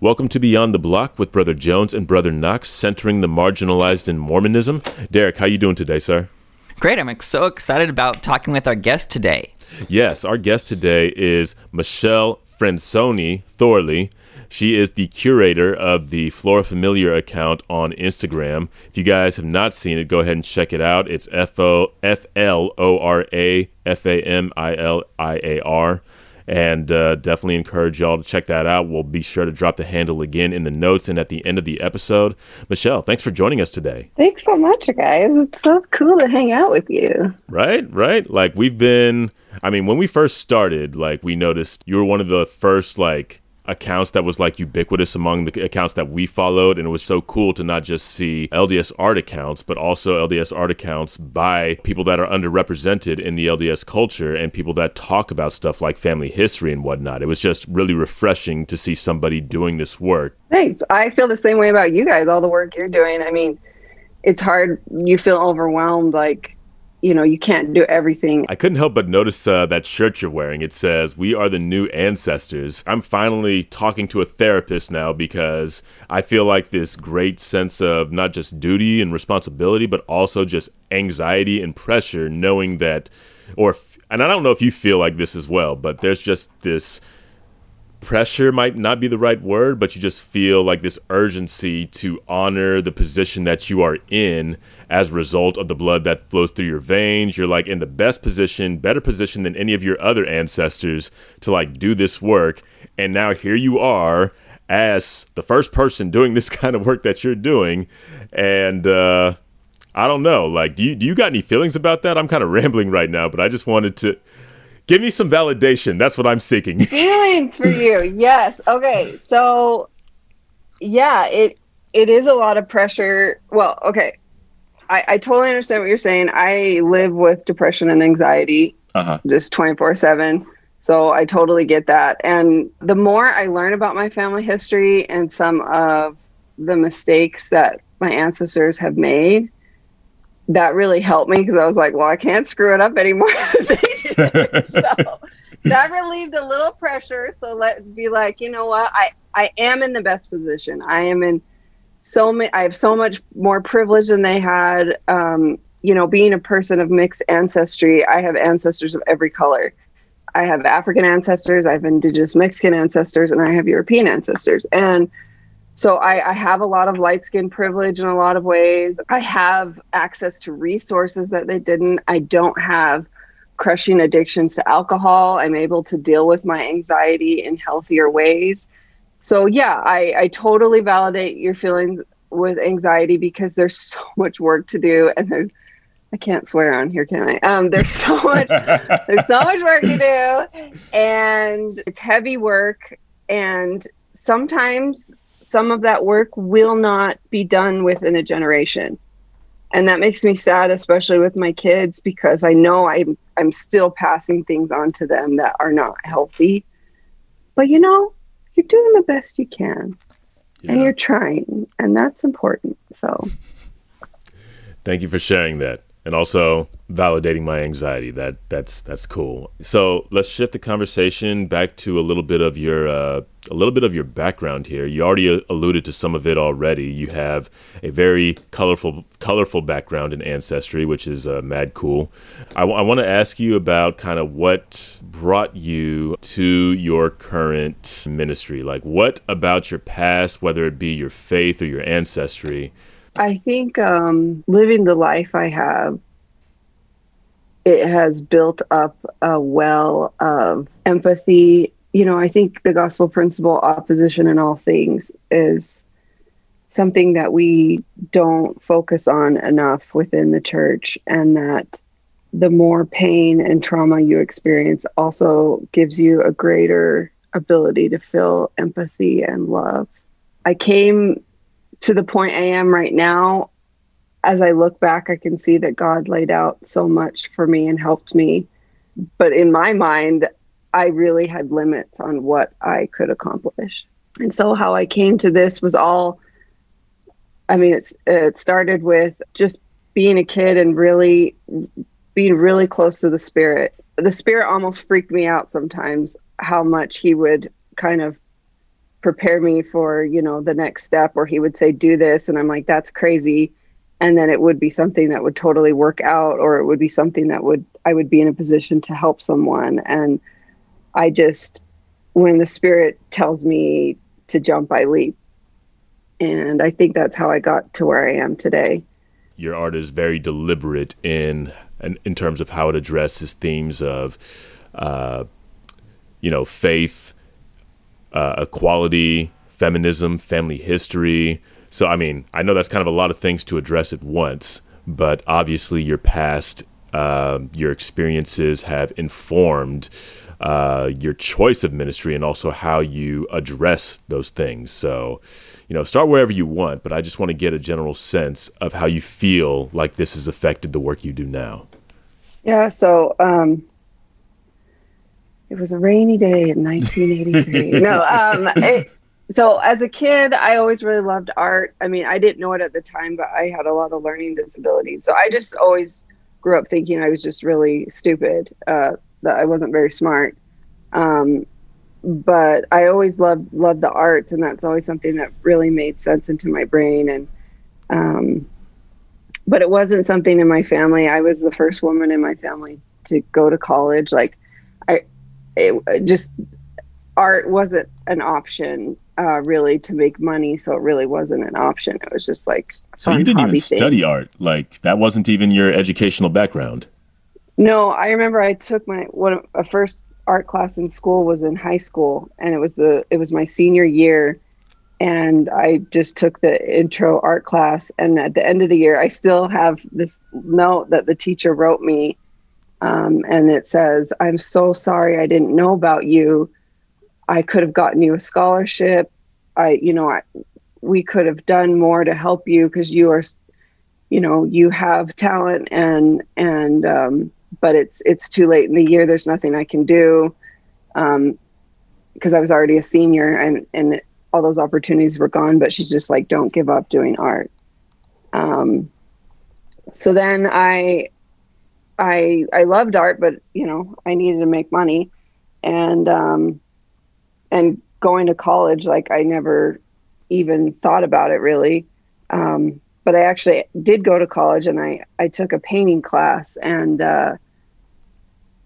Welcome to Beyond the Block with Brother Jones and Brother Knox, centering the marginalized in Mormonism. Derek, how you doing today, sir? Great. I'm so excited about talking with our guest today. Yes, our guest today is Michelle Franzoni Thorley. She is the curator of the Flora Familiar account on Instagram. If you guys have not seen it, go ahead and check it out. It's F O F L O R A F A M I L I A R. And uh, definitely encourage y'all to check that out. We'll be sure to drop the handle again in the notes and at the end of the episode. Michelle, thanks for joining us today. Thanks so much, guys. It's so cool to hang out with you. Right, right. Like we've been, I mean, when we first started, like we noticed you were one of the first, like, accounts that was like ubiquitous among the accounts that we followed. And it was so cool to not just see LDS art accounts, but also LDS art accounts by people that are underrepresented in the LDS culture and people that talk about stuff like family history and whatnot. It was just really refreshing to see somebody doing this work. Thanks. I feel the same way about you guys, all the work you're doing. I mean, it's hard. You feel overwhelmed, like, you know you can't do everything. I couldn't help but notice uh, that shirt you're wearing. It says we are the new ancestors. I'm finally talking to a therapist now because i feel like this great sense of not just duty and responsibility but also just anxiety and pressure knowing that or and i don't know if you feel like this as well but there's just this pressure might not be the right word, but you just feel like this urgency to honor the position that you are in as a result of the blood that flows through your veins. You're like in the best position, better position than any of your other ancestors to like do this work. And now here you are as the first person doing this kind of work that you're doing. And, uh, I don't know. Like, do you, do you got any feelings about that? I'm kind of rambling right now, but I just wanted to Give me some validation. That's what I'm seeking. Feelings for you. Yes. Okay. So yeah, it it is a lot of pressure. Well, okay. I, I totally understand what you're saying. I live with depression and anxiety uh-huh. just 24 7. So I totally get that. And the more I learn about my family history and some of the mistakes that my ancestors have made, that really helped me because I was like, well, I can't screw it up anymore. so that relieved a little pressure. So let be like, you know what? I, I am in the best position. I am in so many, I have so much more privilege than they had. Um, you know, being a person of mixed ancestry, I have ancestors of every color. I have African ancestors, I have indigenous Mexican ancestors, and I have European ancestors. And so I, I, have a lot of light skin privilege in a lot of ways. I have access to resources that they didn't. I don't have crushing addictions to alcohol. I'm able to deal with my anxiety in healthier ways. So yeah, I, I totally validate your feelings with anxiety because there's so much work to do and there's I can't swear on here, can I? Um, there's so much there's so much work to do and it's heavy work and sometimes some of that work will not be done within a generation. And that makes me sad, especially with my kids, because I know I'm I'm still passing things on to them that are not healthy. But you know, you're doing the best you can. Yeah. And you're trying, and that's important. So thank you for sharing that and also validating my anxiety. That that's that's cool. So let's shift the conversation back to a little bit of your uh, a little bit of your background here. You already uh, alluded to some of it already. You have a very colorful colorful background in ancestry, which is uh, mad cool. I, w- I want to ask you about kind of what brought you to your current ministry. Like what about your past, whether it be your faith or your ancestry I think um, living the life I have, it has built up a well of empathy. You know, I think the gospel principle, opposition in all things, is something that we don't focus on enough within the church, and that the more pain and trauma you experience also gives you a greater ability to feel empathy and love. I came to the point I am right now, as I look back, I can see that God laid out so much for me and helped me. But in my mind, I really had limits on what I could accomplish. And so, how I came to this was all I mean, it's, it started with just being a kid and really being really close to the spirit. The spirit almost freaked me out sometimes, how much he would kind of prepare me for you know the next step or he would say do this. And i'm like that's crazy. And then it would be something that would totally work out or it would be something that would i would be in a position to help someone. And i just when the spirit tells me to jump i leap. And i think that's how i got to where i am today. Your art is very deliberate in in, in terms of how it addresses themes of uh, you know faith uh, equality, feminism, family history. So, I mean, I know that's kind of a lot of things to address at once, but obviously, your past, uh, your experiences have informed uh, your choice of ministry and also how you address those things. So, you know, start wherever you want, but I just want to get a general sense of how you feel like this has affected the work you do now. Yeah. So, um, it was a rainy day in 1983. no, um, it, so as a kid, I always really loved art. I mean, I didn't know it at the time, but I had a lot of learning disabilities. So I just always grew up thinking I was just really stupid, uh, that I wasn't very smart. Um, but I always loved loved the arts, and that's always something that really made sense into my brain. And um, but it wasn't something in my family. I was the first woman in my family to go to college. Like it just art wasn't an option uh, really to make money, so it really wasn't an option. It was just like so you didn't even thing. study art, like that wasn't even your educational background. No, I remember I took my one a first art class in school was in high school, and it was the it was my senior year, and I just took the intro art class, and at the end of the year, I still have this note that the teacher wrote me um, and it says, I'm so sorry I didn't know about you. I could have gotten you a scholarship. I, you know, I, we could have done more to help you because you are, you know, you have talent and, and, um, but it's, it's too late in the year. There's nothing I can do. Um, because I was already a senior and, and all those opportunities were gone, but she's just like, don't give up doing art. Um, so then I, I I loved art, but you know I needed to make money, and um, and going to college, like I never even thought about it really. Um, but I actually did go to college, and I I took a painting class, and uh,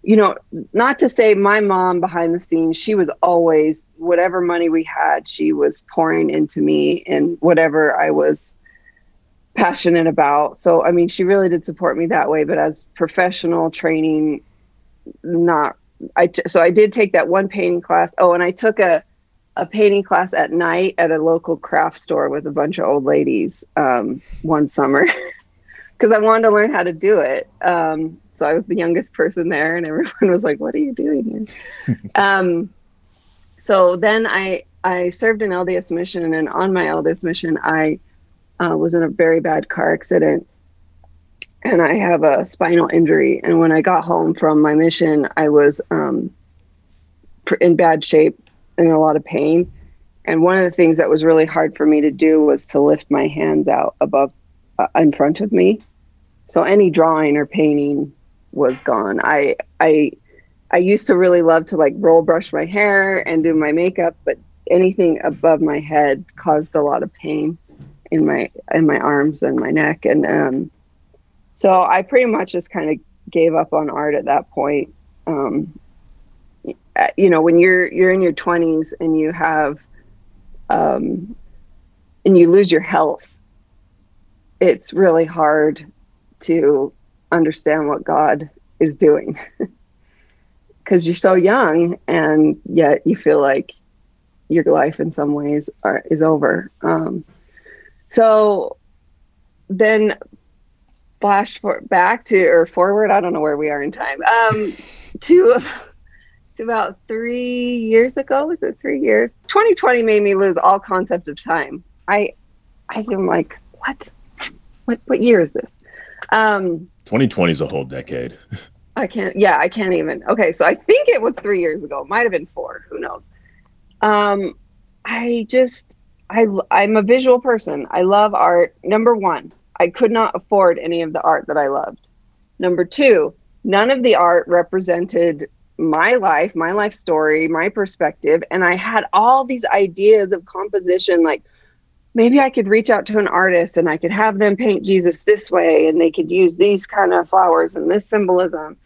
you know, not to say my mom behind the scenes, she was always whatever money we had, she was pouring into me and whatever I was passionate about. So, I mean, she really did support me that way, but as professional training, not, I, t- so I did take that one painting class. Oh, and I took a, a painting class at night at a local craft store with a bunch of old ladies um, one summer because I wanted to learn how to do it. Um, so I was the youngest person there, and everyone was like, "What are you doing here?" um, so then I I served an LDS mission, and on my LDS mission, I uh, was in a very bad car accident and I have a spinal injury. And when I got home from my mission, I was um, in bad shape and a lot of pain. And one of the things that was really hard for me to do was to lift my hands out above, uh, in front of me. So any drawing or painting was gone. I I I used to really love to like roll brush my hair and do my makeup, but anything above my head caused a lot of pain in my in my arms and my neck and um, so I pretty much just kind of gave up on art at that point. Um, you know, when you're you're in your 20s and you have um, and you lose your health, it's really hard to understand what God is doing because you're so young and yet you feel like your life in some ways are, is over. Um, so then flash for, back to or forward, I don't know where we are in time. Um, to to about three years ago. Was it three years? 2020 made me lose all concept of time. I I am like, what? What what year is this? Um 2020 is a whole decade. I can't yeah, I can't even. Okay, so I think it was three years ago. Might have been four. Who knows? Um I just I, I'm a visual person. I love art. Number one, I could not afford any of the art that I loved. Number two, none of the art represented my life, my life story, my perspective. And I had all these ideas of composition, like maybe I could reach out to an artist and I could have them paint Jesus this way and they could use these kind of flowers and this symbolism.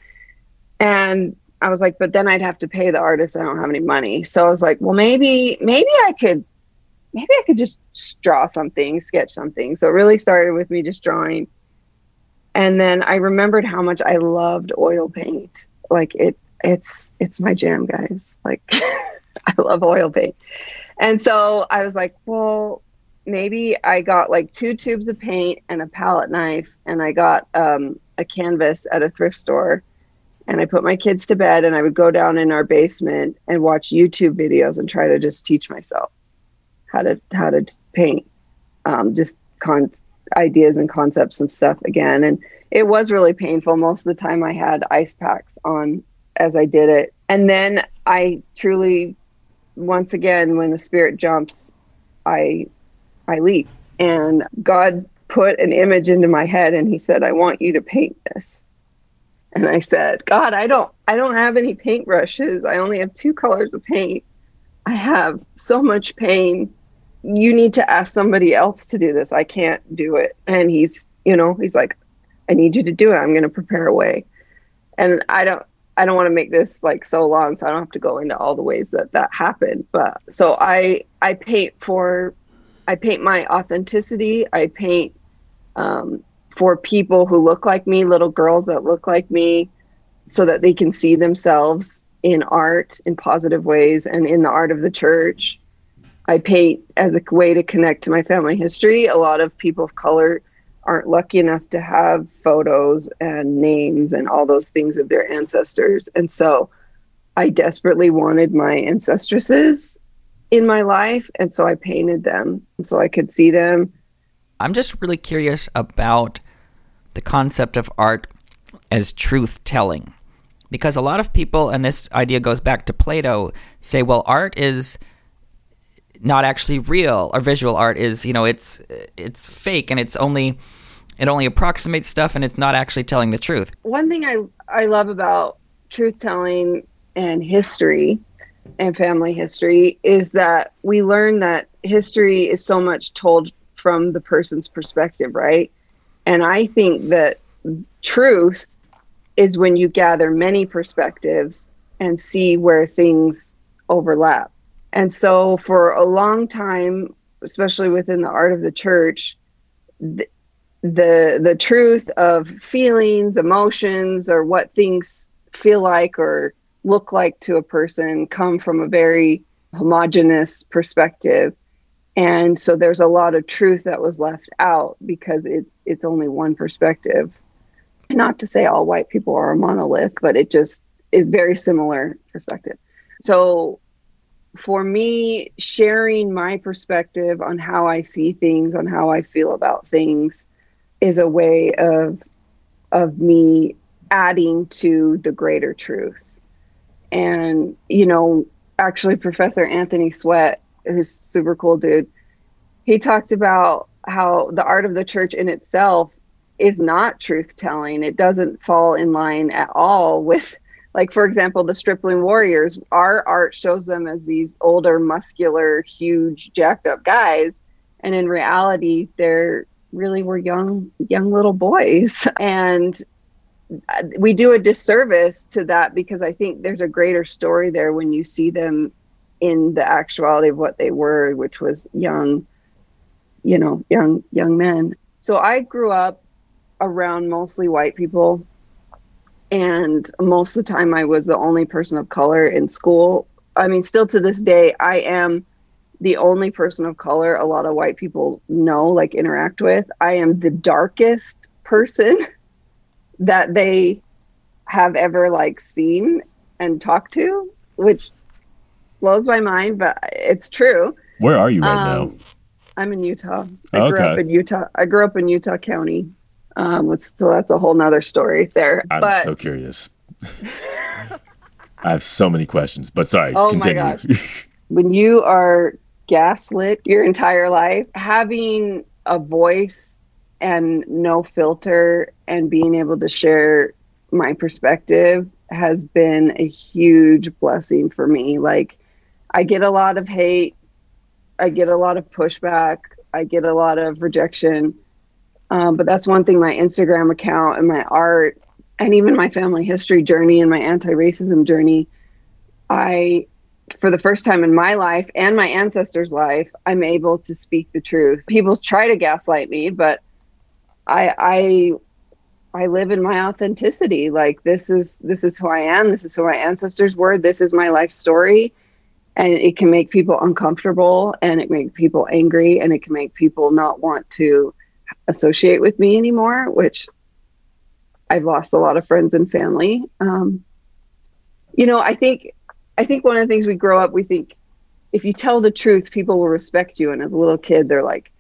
And I was like, but then I'd have to pay the artist. I don't have any money. So I was like, well, maybe, maybe I could, maybe I could just draw something, sketch something. So it really started with me just drawing. And then I remembered how much I loved oil paint. Like it, it's, it's my jam, guys. Like I love oil paint. And so I was like, well, maybe I got like two tubes of paint and a palette knife, and I got um, a canvas at a thrift store and I put my kids to bed and I would go down in our basement and watch YouTube videos and try to just teach myself how to how to paint um, just con- ideas and concepts of stuff again and it was really painful most of the time I had ice packs on as I did it and then I truly once again when the spirit jumps I I leap and God put an image into my head and he said I want you to paint this and I said, God, I don't I don't have any paintbrushes. I only have two colors of paint. I have so much pain. You need to ask somebody else to do this. I can't do it. And he's, you know, he's like, I need you to do it. I'm going to prepare a way. And I don't I don't want to make this like so long so I don't have to go into all the ways that that happened. But so I I paint for I paint my authenticity. I paint um, for people who look like me, little girls that look like me, so that they can see themselves in art in positive ways and in the art of the church. I paint as a way to connect to my family history. A lot of people of color aren't lucky enough to have photos and names and all those things of their ancestors. And so I desperately wanted my ancestresses in my life. And so I painted them so I could see them. I'm just really curious about the concept of art as truth telling. Because a lot of people, and this idea goes back to Plato, say, well, art is not actually real, or visual art is, you know, it's it's fake and it's only it only approximates stuff and it's not actually telling the truth. One thing I I love about truth telling and history and family history is that we learn that history is so much told from the person's perspective, right? And I think that truth is when you gather many perspectives and see where things overlap. And so for a long time, especially within the art of the church, the the, the truth of feelings, emotions, or what things feel like or look like to a person come from a very homogenous perspective. And so there's a lot of truth that was left out because it's it's only one perspective. Not to say all white people are a monolith but it just is very similar perspective. So for me sharing my perspective on how i see things on how i feel about things is a way of of me adding to the greater truth and you know actually professor anthony sweat who's super cool dude, he talked about how the art of the church in itself is not truth telling. It doesn't fall in line at all with, like, for example, the stripling warriors. Our art shows them as these older, muscular, huge, jacked up guys. And in reality, they're really were young, young little boys. And uh, we do a disservice to that because I think there's a greater story there when you see them in the actuality of what they were, which was young, you know, young young men. So I grew up around mostly white people, and most of the time I was the only person of color in school. I mean, still to this day, I am the only person of color a lot of white people know, like interact with. I am the darkest person that they have ever like seen and talked to, which blows my mind, but it's true. Where are you right um, now? I'm in Utah. I okay. grew up in Utah. I grew up in Utah County. Um, so that's a whole nother story there. I'm but, so curious. I have so many questions, but sorry, oh continue. My gosh. when you are gaslit your entire life, having a voice and no filter and being able to share my perspective has been a huge blessing for me. Like, I get a lot of hate, I get a lot of pushback, I get a lot of rejection. Um, but that's one thing my Instagram account and my art, and even my family history journey and my anti racism journey, I, for the first time in my life and my ancestors' life, I'm able to speak the truth. People try to gaslight me, but I, I I live in my authenticity. Like this is this is who I am. This is who my ancestors were. This is my life story. And it can make people uncomfortable and it make people angry and it can make people not want to associate with me anymore, which I've lost a lot of friends and family. Um, you know, I think I think one of the things we grow up, we think if you tell the truth, people will respect you. And as a little kid, they're like,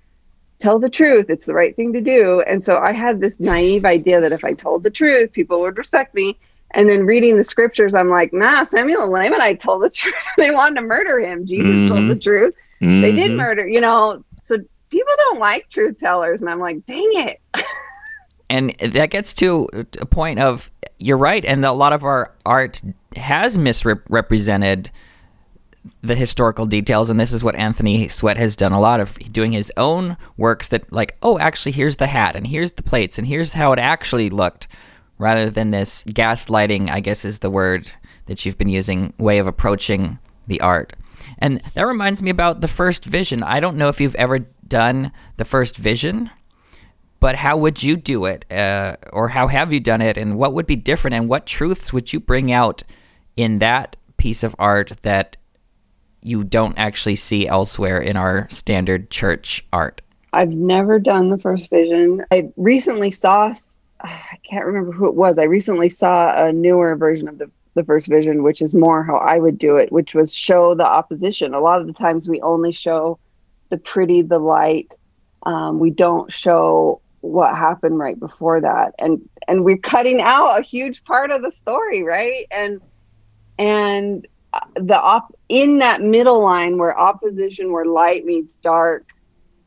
tell the truth. It's the right thing to do. And so I had this naive idea that if I told the truth, people would respect me. And then reading the scriptures, I'm like, nah, Samuel the Lamanite told the truth. they wanted to murder him. Jesus mm-hmm. told the truth. Mm-hmm. They did mm-hmm. murder, you know. People don't like truth tellers. And I'm like, dang it. and that gets to a point of you're right. And a lot of our art has misrepresented the historical details and this is what Anthony Sweat has done a lot of doing his own works that like oh actually here's the hat and here's the plates and here's how it actually looked rather than this gaslighting I guess is the word that you've been using way of approaching the art. And that reminds me about the first vision. I don't know if you've ever done the first vision, but how would you do it? Uh, or how have you done it? And what would be different? And what truths would you bring out in that piece of art that you don't actually see elsewhere in our standard church art? I've never done the first vision. I recently saw, I can't remember who it was. I recently saw a newer version of the, the first vision, which is more how I would do it, which was show the opposition. A lot of the times we only show the pretty, the light. Um, we don't show what happened right before that. And, and we're cutting out a huge part of the story, right? And, and the op in that middle line where opposition where light meets dark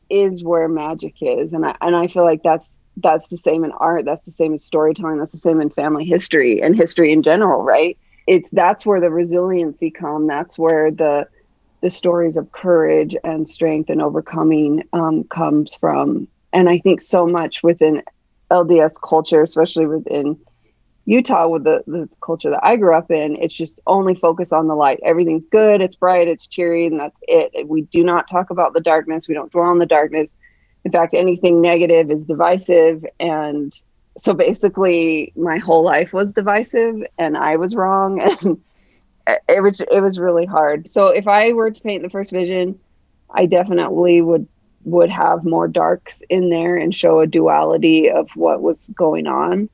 is where magic is and I, and I feel like that's that's the same in art that's the same in storytelling that's the same in family history and history in general right it's that's where the resiliency come that's where the the stories of courage and strength and overcoming um, comes from and i think so much within lds culture especially within Utah with the, the culture that I grew up in, it's just only focus on the light. Everything's good, it's bright, it's cheery, and that's it. We do not talk about the darkness. We don't dwell on the darkness. In fact, anything negative is divisive. And so basically my whole life was divisive and I was wrong. And it was it was really hard. So if I were to paint the first vision, I definitely would would have more darks in there and show a duality of what was going on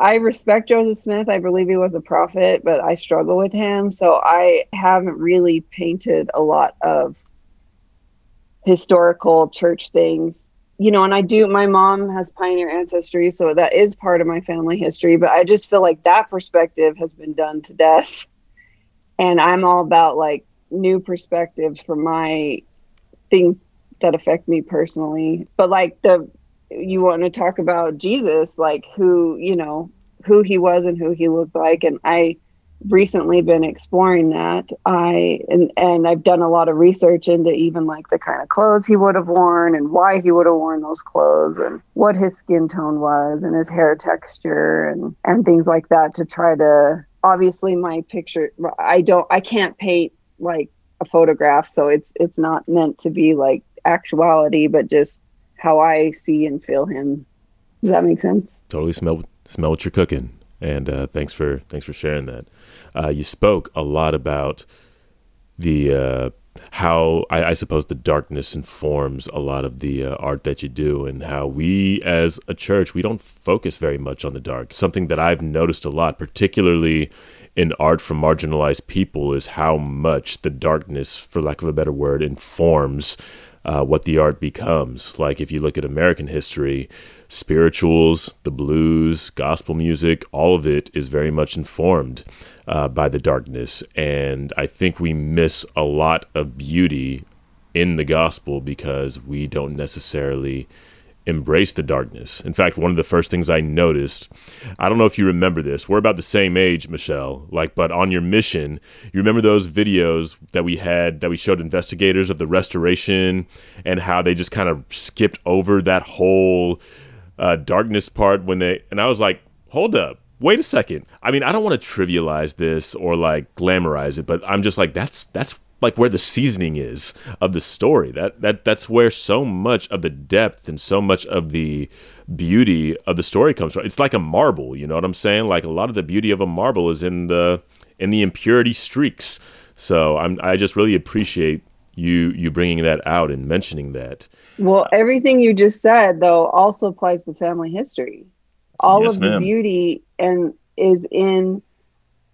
I respect Joseph Smith. I believe he was a prophet, but I struggle with him. So I haven't really painted a lot of historical church things. You know, and I do, my mom has pioneer ancestry, so that is part of my family history, but I just feel like that perspective has been done to death. And I'm all about like new perspectives for my things that affect me personally. But like the you want to talk about Jesus, like who, you know, who he was and who he looked like. And I recently been exploring that. I and and I've done a lot of research into even like the kind of clothes he would have worn and why he would have worn those clothes and what his skin tone was and his hair texture and and things like that to try to obviously my picture I don't I can't paint like a photograph so it's it's not meant to be like actuality but just how I see and feel him. Does that make sense? Totally smell smell what you're cooking, and uh, thanks for thanks for sharing that. Uh, you spoke a lot about the uh, how I, I, suppose the darkness informs a lot of the uh, art that you do, and how we as a church we don't focus very much on the dark. Something that I've noticed a lot, particularly in art from marginalized people, is how much the darkness, for lack of a better word, informs uh, what the art becomes. Like if you look at American history, spirituals, the blues, gospel music, all of it is very much informed uh, by the darkness. And I think we miss a lot of beauty in the gospel because we don't necessarily embrace the darkness. In fact, one of the first things I noticed, I don't know if you remember this. We're about the same age, Michelle. Like, but on your mission, you remember those videos that we had that we showed investigators of the restoration and how they just kind of skipped over that whole uh, darkness part when they and I was like, hold up. Wait a second. I mean, I don't want to trivialize this or like glamorize it, but I'm just like that's that's like where the seasoning is of the story. That that that's where so much of the depth and so much of the beauty of the story comes from. It's like a marble, you know what I'm saying? Like a lot of the beauty of a marble is in the in the impurity streaks. So I'm I just really appreciate you you bringing that out and mentioning that. Well, everything you just said though also applies to family history. All yes, of the beauty and is in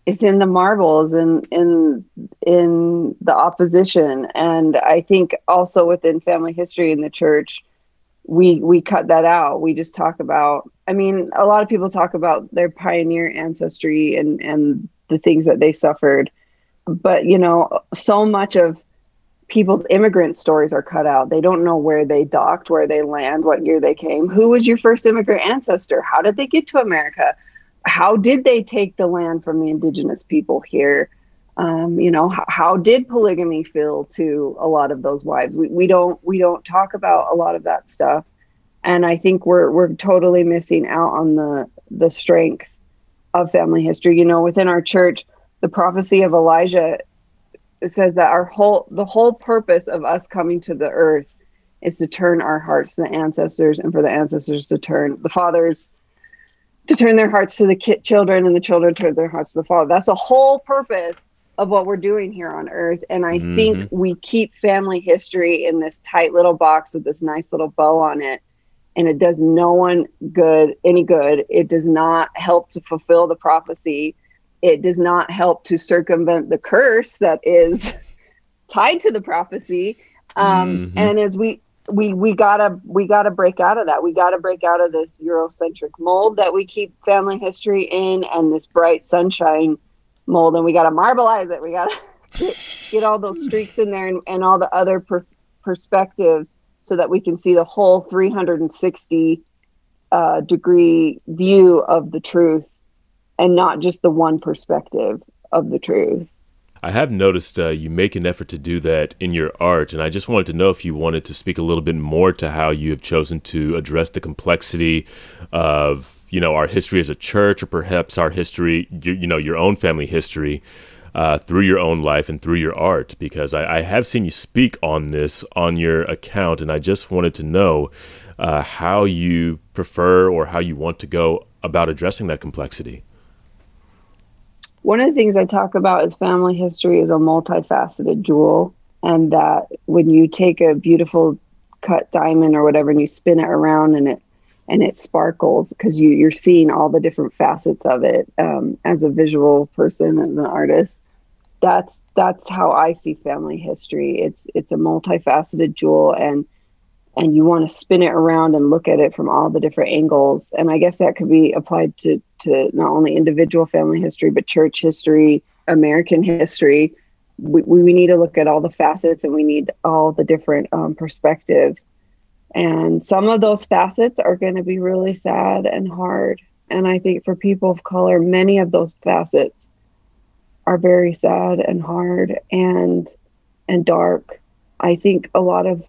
is in the marbles and in in the opposition. And i think also within family history in the church we we cut that out. We just talk about i mean a lot of people talk about their pioneer ancestry and and the things that they suffered. But you know so much of people's immigrant stories are cut out. They don't know where they docked where they land what year they came. Who was your first immigrant ancestor? How did they get to america how did they take the land from the indigenous people here? Um, you know, how, how, did polygamy feel to a lot of those wives? We, we don't we don't talk about a lot of that stuff, and I think we're we're totally missing out on the the strength of family history. You know, within our church, the prophecy of Elijah says that our whole the whole purpose of us coming to the earth is to turn our hearts to the ancestors and for the ancestors to turn the fathers to turn their hearts to the ki- children and the children turn their hearts to the father. That's the whole purpose of what we're doing here on earth. And i mm-hmm. think we keep family history in this tight little box with this nice little bow on it. And it does no one good any good. It does not help to fulfill the prophecy. It does not help to circumvent the curse that is tied to the prophecy. Um, mm-hmm. and as we we we gotta we gotta break out of that. We gotta break out of this Eurocentric mold that we keep family history in, and this bright sunshine mold, and we gotta marbleize it. We gotta get, get all those streaks in there and, and all the other per- perspectives, so that we can see the whole 360 uh, degree view of the truth, and not just the one perspective of the truth. I have noticed uh, you make an effort to do that in your art, and I just wanted to know if you wanted to speak a little bit more to how you have chosen to address the complexity of you know our history as a church, or perhaps our history, you, you know, your own family history. Uh, through your own life and through your art, because I, I, have seen you speak on this on your account, and I just wanted to know uh, how you prefer or how you want to go about addressing that complexity one of the things I talk about is family history is a multifaceted jewel, and that when you take a beautiful cut diamond or whatever and you spin it around and it and it sparkles because you you're seeing all the different facets of it um, as a visual person as an artist. That's that's how i see family history. It's it's a multifaceted jewel and and you want to spin it around and look at it from all the different angles and i guess that could be applied to to not only individual family history but church history american history. We, we need to look at all the facets and we need all the different um, perspectives. And some of those facets are going to be really sad and hard and i think for people of color many of those facets are very sad and hard and and dark. I think a lot of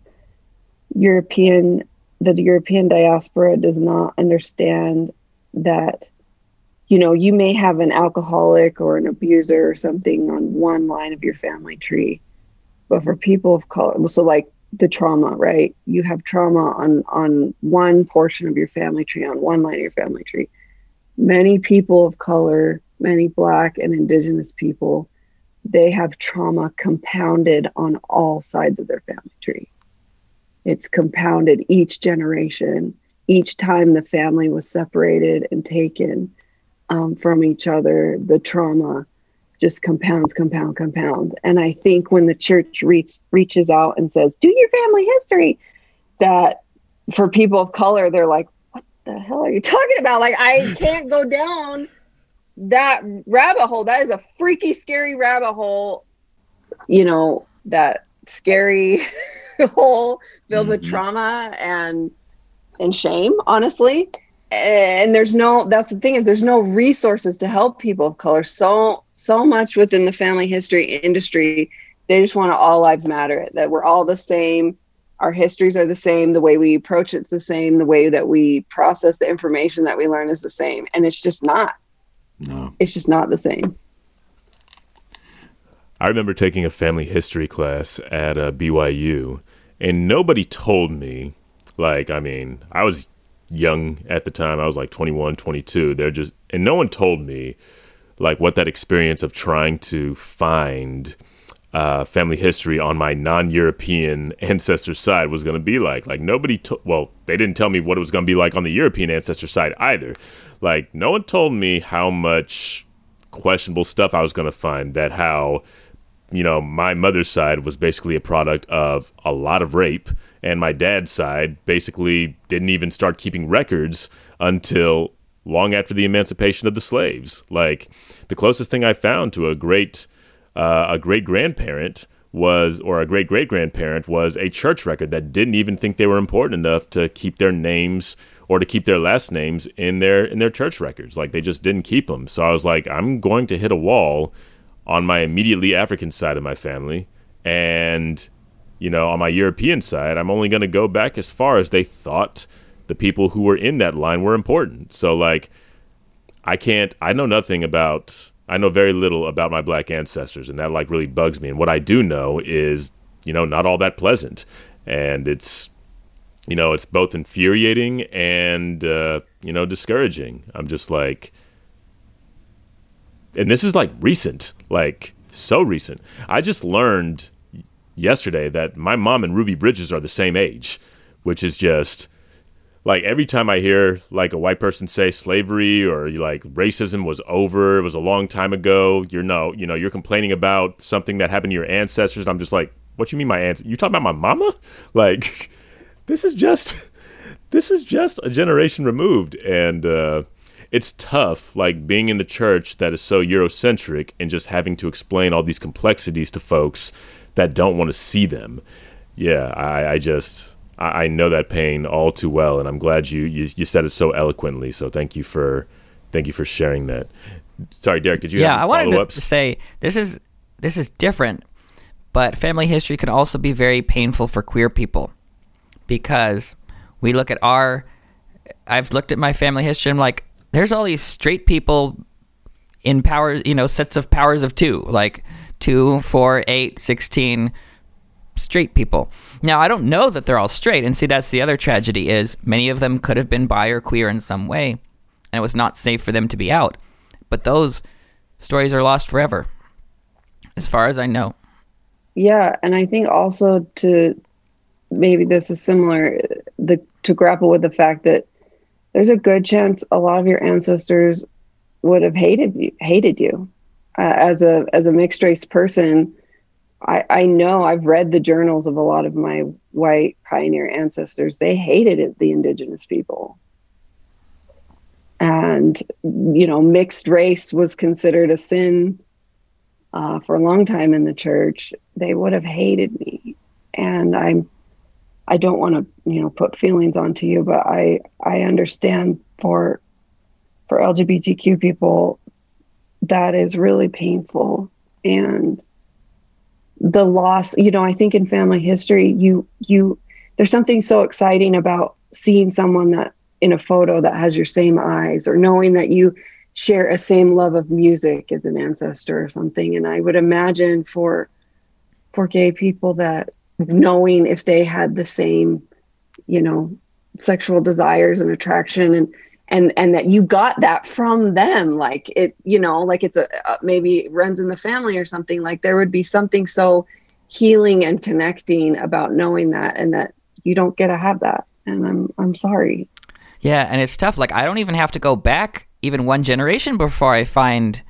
European the European diaspora does not understand that you know you may have an alcoholic or an abuser or something on one line of your family tree but for people of color so like the trauma right? You have trauma on on one portion of your family tree on one line of your family tree. Many people of color many black and indigenous people they have trauma compounded on all sides of their family tree it's compounded each generation, each time the family was separated and taken um, from each other, the trauma just compounds, compound, compound. And I think when the church reach, reaches out and says, "Do your family history," that for people of color, they're like, "What the hell are you talking about?" Like I can't go down that rabbit hole. That is a freaky, scary rabbit hole. You know that scary hole filled mm-hmm. with trauma and and shame, honestly. And there's no that's the thing is there's no resources to help people of color. So so much within the family history industry, they just want to all lives matter, that we're all the same. Our histories are the same, the way we approach it's the same, the way that we process the information that we learn is the same. And it's just not. No. It's just not the same. I remember taking a family history class at uh, BYU, and nobody told me, like, I mean, I was young at the time. I was like 21, 22. They're just, and no one told me, like, what that experience of trying to find uh, family history on my non-European ancestor side was going to be like. Like nobody, to- well, they didn't tell me what it was going to be like on the European ancestor side either. Like no one told me how much questionable stuff I was going to find. That how, you know, my mother's side was basically a product of a lot of rape, and my dad's side basically didn't even start keeping records until long after the emancipation of the slaves. Like the closest thing I found to a great uh, a great grandparent was, or a great great grandparent was a church record that didn't even think they were important enough to keep their names or to keep their last names in their in their church records. Like they just didn't keep them. So I was like, I'm going to hit a wall on my immediately African side of my family, and you know, on my European side, I'm only going to go back as far as they thought the people who were in that line were important. So like, I can't. I know nothing about I know very little about my black ancestors, and that like really bugs me. And what I do know is, you know, not all that pleasant, and it's, you know, it's both infuriating and uh, you know discouraging. I'm just like, and this is like recent, like so recent. I just learned yesterday that my mom and Ruby Bridges are the same age, which is just like every time I hear like a white person say slavery or like racism was over, it was a long time ago. You're no, you know, you're complaining about something that happened to your ancestors. And I'm just like, what you mean my ancestors? You talking about my mama? Like, this is just, this is just a generation removed, and uh, it's tough. Like being in the church that is so Eurocentric and just having to explain all these complexities to folks that don't want to see them. Yeah, I, I just I, I know that pain all too well, and I'm glad you, you you said it so eloquently. So thank you for thank you for sharing that. Sorry, Derek. Did you? yeah, I wanted to say this is this is different, but family history can also be very painful for queer people because we look at our. I've looked at my family history. I'm like, there's all these straight people in powers, you know, sets of powers of two, like two, four, eight, sixteen straight people. Now, I don't know that they're all straight, and see, that's the other tragedy is many of them could have been bi or queer in some way, and it was not safe for them to be out. But those stories are lost forever, as far as I know. Yeah, and I think also to maybe this is similar the to grapple with the fact that there's a good chance a lot of your ancestors would have hated you, hated you uh, as a as a mixed race person. I, I know I've read the journals of a lot of my white pioneer ancestors. They hated it, the indigenous people. And, you know, mixed race was considered a sin uh, for a long time in the church. They would have hated me. And I'm, I don't want to, you know, put feelings onto you, but I, I understand for, for LGBTQ people, that is really painful. And, the loss you know i think in family history you you there's something so exciting about seeing someone that in a photo that has your same eyes or knowing that you share a same love of music as an ancestor or something and i would imagine for for gay people that knowing if they had the same you know sexual desires and attraction and and and that you got that from them. Like it you know like it's a, a maybe runs in the family or something like there would be something so healing and connecting about knowing that and that you don't get to have that. And i'm i'm sorry. Yeah, and it's tough. Like I don't even have to go back even one generation before I find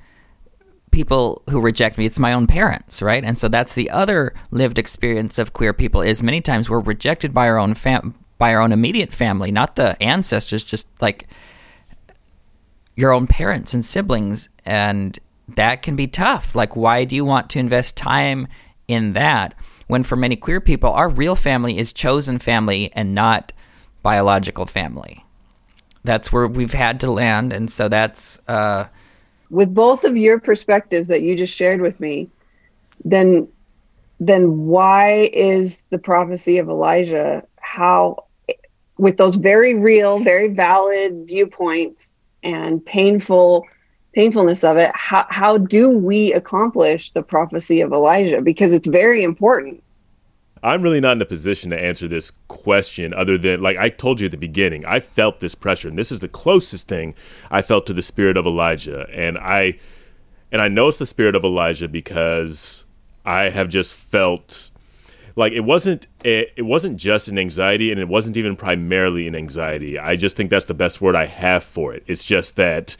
people who reject me. It's my own parents, right? And so that's the other lived experience of queer people is many times we're rejected by our own fam by our own immediate family, not the ancestors, just like your own parents and siblings and that can be tough. Like why do you want to invest time in that when for many queer people our real family is chosen family and not biological family. That's where we've had to land, and so that's uh, with both of your perspectives that you just shared with me. Then, then why is the prophecy of Elijah how, with those very real, very valid viewpoints and painful painfulness of it how, how do we accomplish the prophecy of elijah because it's very important I'm really not in a position to answer this question other than, like I told you at the beginning, I felt this pressure, and this is the closest thing I felt to the spirit of Elijah. And I, and I know it's the spirit of Elijah because I have just felt like it wasn't it, it wasn't just an anxiety and it wasn't even primarily an anxiety. I just think that's the best word i have for it. It's just that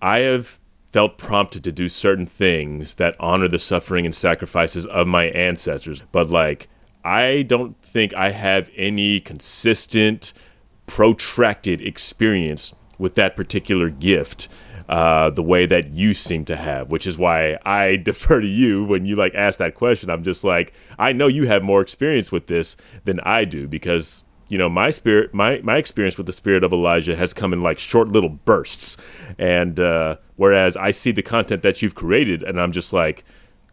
i have felt prompted to do certain things that honor the suffering and sacrifices of my ancestors. But like I don't think I have any consistent, protracted experience with that particular gift. Uh, the way that you seem to have, which is why I defer to you when you like ask that question. I'm just like, I know you have more experience with this than I do because you know my spirit, my my experience with the spirit of Elijah has come in like short little bursts, and uh, whereas I see the content that you've created, and I'm just like,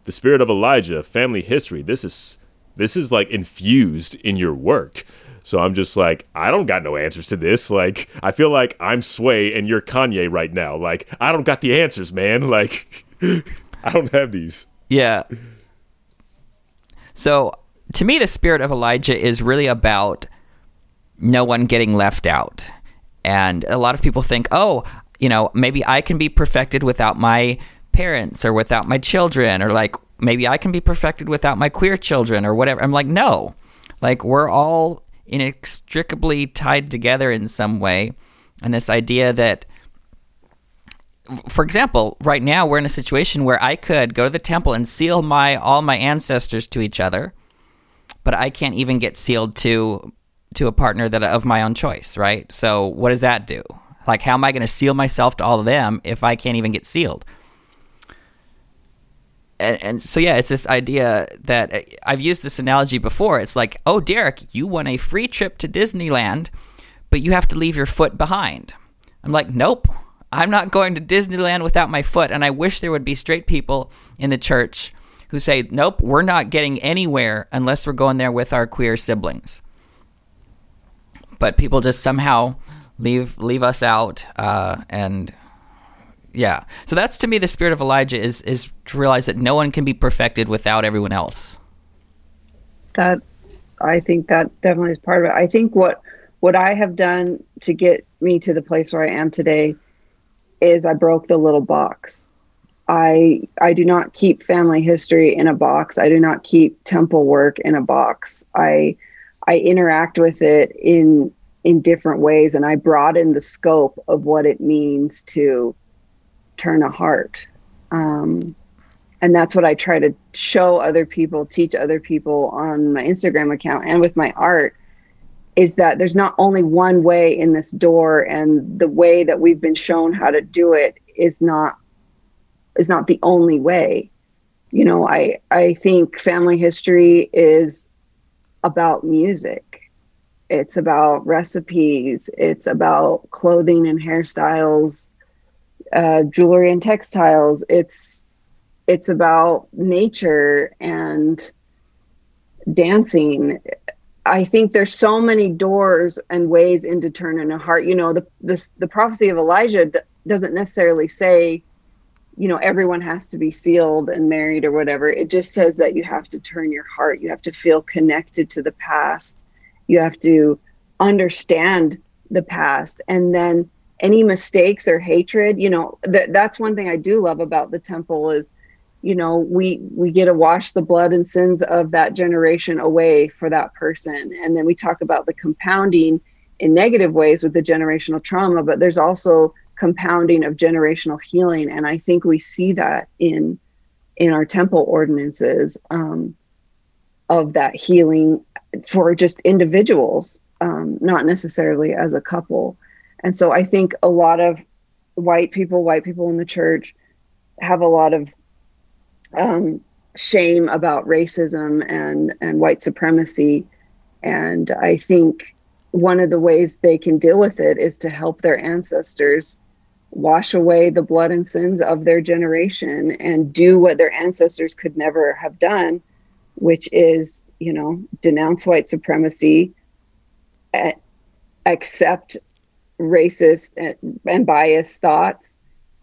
the spirit of Elijah, family history. This is this is like infused in your work. So I'm just like, I don't got no answers to this. Like, I feel like I'm Sway and you're Kanye right now. Like, I don't got the answers, man. Like, I don't have these. Yeah. So to me, the spirit of Elijah is really about no one getting left out. And a lot of people think, oh, you know, maybe I can be perfected without my parents or without my children or like maybe I can be perfected without my queer children or whatever. I'm like, no. Like we're all inextricably tied together in some way. And this idea that for example, right now we're in a situation where I could go to the temple and seal my all my ancestors to each other, but I can't even get sealed to to a partner that of my own choice, right? So what does that do? Like how am I going to seal myself to all of them if I can't even get sealed? And, and, so yeah, it's this idea that uh, I've used this analogy before. It's like, oh, Derek, you won a free trip to Disneyland, but you have to leave your foot behind. I'm like, nope, I'm not going to Disneyland without my foot. And I wish there would be straight people in the church who say, nope, we're not getting anywhere unless we're going there with our queer siblings. But people just somehow leave leave us out, uh, and yeah. So that's to me the spirit of Elijah is is to realize that no one can be perfected without everyone else. That I think that definitely is part of it. I think what what I have done to get me to the place where I am today is I broke the little box. I I do not keep family history in a box. I do not keep temple work in a box. I I interact with it in in different ways and I broaden the scope of what it means to turn a heart. Um, and that's what I try to show other people, teach other people on my Instagram account and with my art is that there's not only one way in this door and the way that we've been shown how to do it is not is not the only way. You know, I I think family history is about music. It's about recipes, it's about clothing and hairstyles uh, jewelry and textiles. It's it's about nature and dancing. I think there's so many doors and ways into turning a heart. You know, the the the prophecy of Elijah d- doesn't necessarily say, you know, everyone has to be sealed and married or whatever. It just says that you have to turn your heart. You have to feel connected to the past. You have to understand the past, and then any mistakes or hatred you know that that's one thing i do love about the temple is you know we we get to wash the blood and sins of that generation away for that person. And then we talk about the compounding in negative ways with the generational trauma but there's also compounding of generational healing. And i think we see that in in our temple ordinances um, of that healing for just individuals um, not necessarily as a couple and so I think a lot of white people, white people in the church, have a lot of um, shame about racism and and white supremacy, and I think one of the ways they can deal with it is to help their ancestors wash away the blood and sins of their generation and do what their ancestors could never have done, which is, you know, denounce white supremacy, accept racist and, and biased thoughts,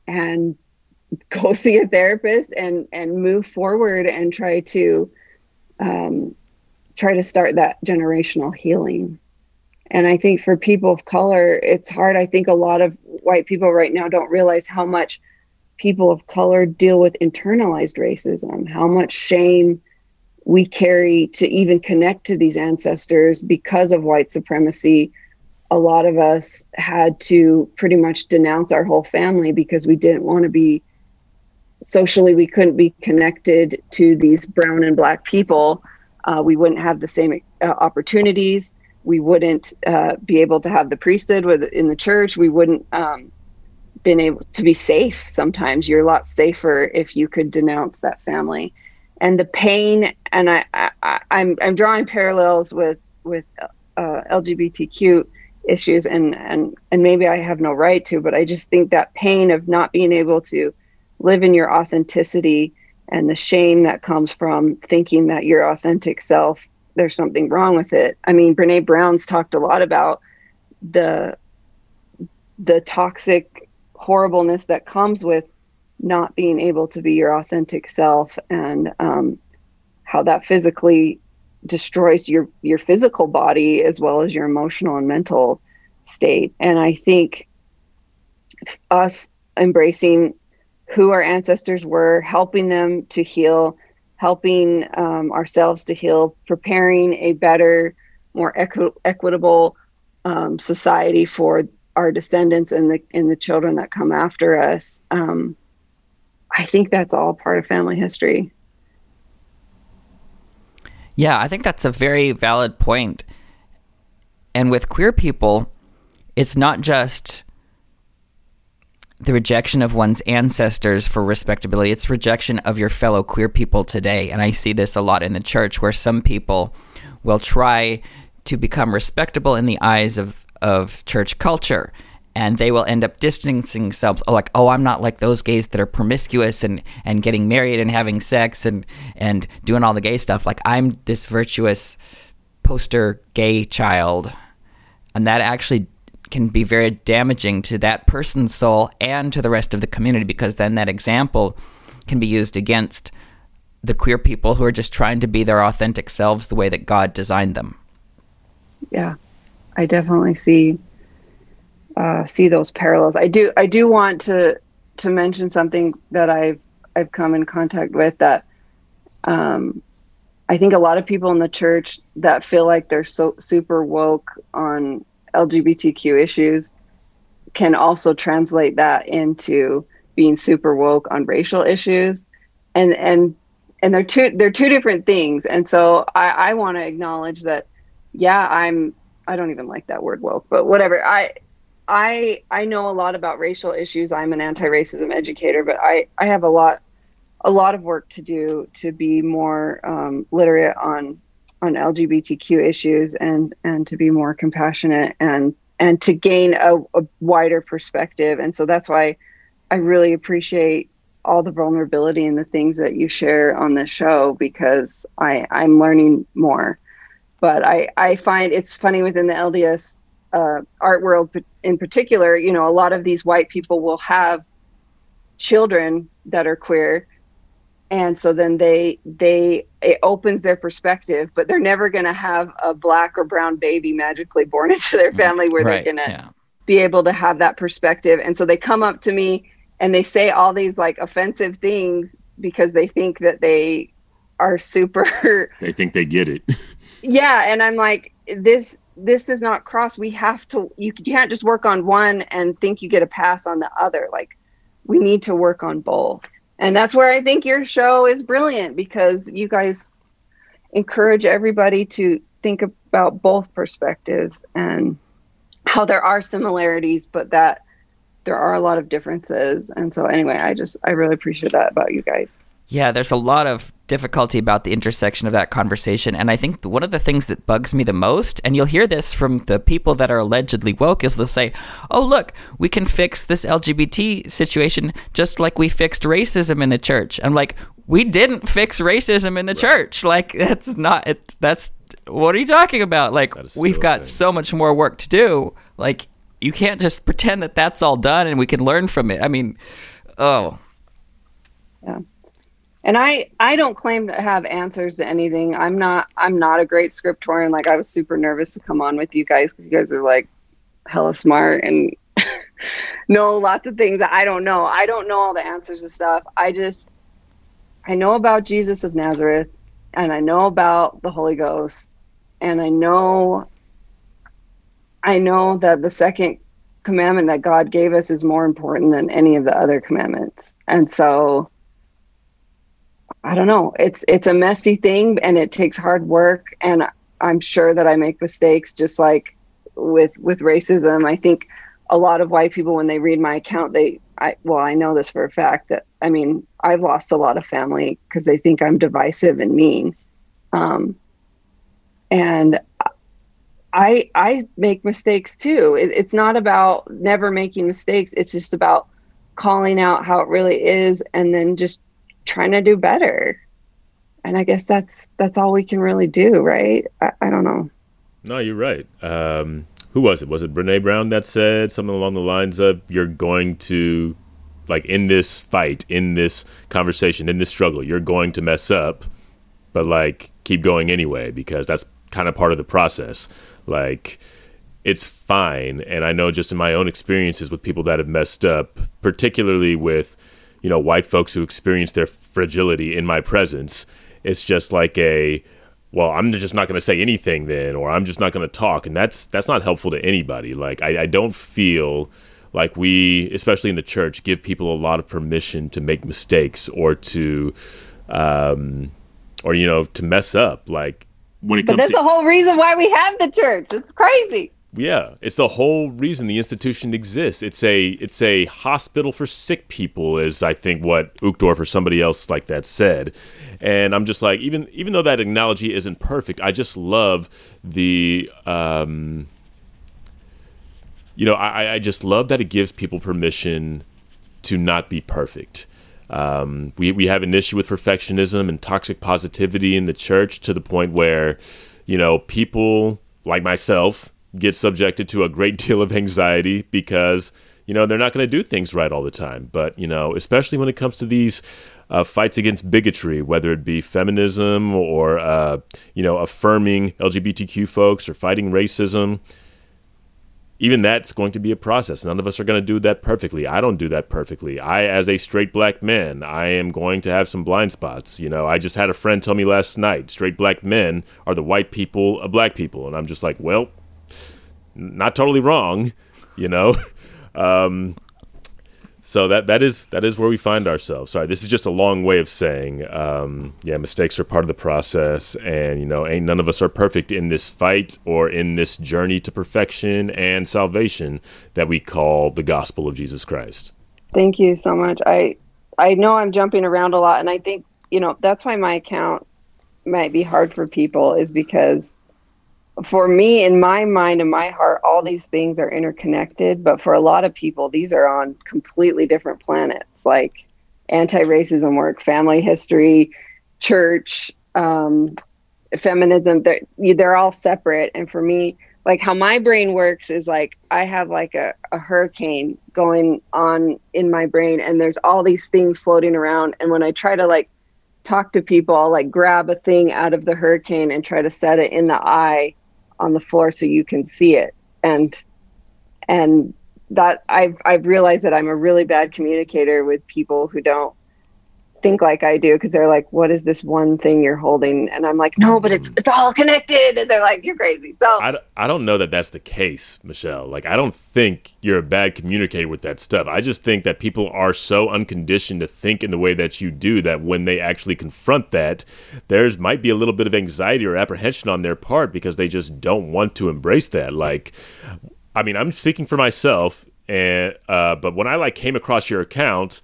and go see a therapist and and move forward and try to um, try to start that generational healing. And I think for people of color, it's hard. I think a lot of white people right now don't realize how much people of color deal with internalized racism, how much shame we carry to even connect to these ancestors because of white supremacy. A lot of us had to pretty much denounce our whole family because we didn't want to be socially, we couldn't be connected to these brown and black people. Uh, we wouldn't have the same uh, opportunities we wouldn't uh, be able to have the priesthood with, in the church. We wouldn't um, been able to be safe. Sometimes you're a lot safer if you could denounce that family, and the pain. And I, I I'm I'm drawing parallels with with uh, LGBTQ issues, and and and maybe I have no right to, but I just think that pain of not being able to live in your authenticity and the shame that comes from thinking that your authentic self there's something wrong with it. I mean, Brene Brown's talked a lot about the the toxic horribleness that comes with not being able to be your authentic self and um, how that physically destroys your your physical body as well as your emotional and mental state and i think us embracing who our ancestors were helping them to heal helping um, ourselves to heal, preparing a better, more equi- equitable um, society for our descendants and the and the children that come after us. Um, I think that's all part of family history. Yeah, I think that's a very valid point. And with queer people, it's not just the rejection of one's ancestors for respectability. It's rejection of your fellow queer people today. And I see this a lot in the church where some people will try to become respectable in the eyes of, of church culture. And they will end up distancing themselves, oh, like, oh, I'm not like those gays that are promiscuous and, and getting married and having sex and, and doing all the gay stuff. Like, I'm this virtuous poster gay child. And that actually can be very damaging to that person's soul and to the rest of the community because then that example can be used against the queer people who are just trying to be their authentic selves the way that God designed them. Yeah, I definitely see uh, see those parallels. I do I do want to to mention something that I've I've come in contact with that um, I think a lot of people in the church that feel like they're so super woke on LGBTQ issues can also translate that into being super woke on racial issues. And and and they're two they're two different things. And so i i want to acknowledge that yeah i'm i don't even like that word woke but whatever. I i i know a lot about racial issues i'm an anti-racism educator but i i have a lot a lot of work to do to be more um, literate on on LGBTQ issues and and to be more compassionate and and to gain a, a wider perspective. And so that's why I really appreciate all the vulnerability and the things that you share on this show because I I'm learning more. But I I find it's funny within the LDS uh, art world in particular. You know, a lot of these white people will have children that are queer and so then they they it opens their perspective but they're never going to have a black or brown baby magically born into their family where right, they're going to yeah. be able to have that perspective and so they come up to me and they say all these like offensive things because they think that they are super they think they get it yeah and i'm like this this does not cross we have to you, you can't just work on one and think you get a pass on the other like we need to work on both and that's where I think your show is brilliant because you guys encourage everybody to think about both perspectives and how there are similarities, but that there are a lot of differences. And so, anyway, I just I really appreciate that about you guys. Yeah, there's a lot of difficulty about the intersection of that conversation. And I think one of the things that bugs me the most, and you'll hear this from the people that are allegedly woke, is they'll say, oh, look, we can fix this LGBT situation just like we fixed racism in the church. I'm like, we didn't fix racism in the right. church. Like, that's not, it, that's, what are you talking about? Like, we've got so much more work to do. Like, you can't just pretend that that's all done and we can learn from it. I mean, oh. Yeah and i i don't claim to have answers to anything. I'm not i'm not a great scriptorian. Like i was super nervous to come on with you guys because you guys are like hella smart and know lots of things that i don't know. I don't know all the answers to stuff. I just i know about jesus of nazareth and i know about the holy ghost and i know i know that the second commandment that god gave us is more important than any of the other commandments. And so I don't know. It's it's a messy thing and it takes hard work and I'm sure that I make mistakes just like with with racism. I think a lot of white people when they read my account they I well I know this for a fact that I mean I've lost a lot of family because they think I'm divisive and mean. Um and I I make mistakes too. It, it's not about never making mistakes. It's just about calling out how it really is and then just trying to do better. And i guess that's that's all we can really do right? I, I don't know. No you're right. Um, who was it? Was it brene brown that said something along the lines of you're going to like in this fight in this conversation in this struggle you're going to mess up but like keep going anyway because that's kind of part of the process. Like it's fine. And i know just in my own experiences with people that have messed up particularly with you know white folks who experience their fragility in my presence it's just like a well i'm just not going to say anything then or i'm just not going to talk. And that's that's not helpful to anybody. Like I, I don't feel like we especially in the church give people a lot of permission to make mistakes or to um or you know to mess up. Like when it but comes that's to, the whole reason why we have the church. It's crazy yeah, it's the whole reason the institution exists. It's a it's a hospital for sick people, is I think what Uchtdorf or somebody else like that said. And I'm just like, even even though that analogy isn't perfect, I just love the um, you know, I, I just love that it gives people permission to not be perfect. Um, we we have an issue with perfectionism and toxic positivity in the church to the point where, you know, people like myself get subjected to a great deal of anxiety because you know they're not going to do things right all the time. But you know especially when it comes to these uh, fights against bigotry whether it be feminism or uh, you know affirming lgbtq folks or fighting racism even that's going to be a process. None of us are going to do that perfectly. I don't do that perfectly. I as a straight black man i am going to have some blind spots. You know i just had a friend tell me last night straight black men are the white people of black people. And i'm just like well not totally wrong, you know. um, so that that is that is where we find ourselves. Sorry, this is just a long way of saying, um, yeah, mistakes are part of the process, and you know, ain't none of us are perfect in this fight or in this journey to perfection and salvation that we call the gospel of Jesus Christ. Thank you so much. I I know I'm jumping around a lot, and I think you know that's why my account might be hard for people is because for me in my mind and my heart all these things are interconnected but for a lot of people these are on completely different planets like anti-racism work family history church um, feminism they're, they're all separate. And for me like how my brain works is like i have like a, a hurricane going on in my brain and there's all these things floating around. And when i try to like talk to people I'll like grab a thing out of the hurricane and try to set it in the eye on the floor so you can see it. And and that I've I've realized that I'm a really bad communicator with people who don't think like I do because they're like, "What is this one thing you're holding?" And I'm like, "No, but it's it's all connected." And they're like, "You're crazy." So I, I don't know that that's the case, Michelle. Like, I don't think you're a bad communicator with that stuff. I just think that people are so unconditioned to think in the way that you do that when they actually confront that, there's might be a little bit of anxiety or apprehension on their part because they just don't want to embrace that. Like, I mean, I'm speaking for myself, and uh, but when I like came across your account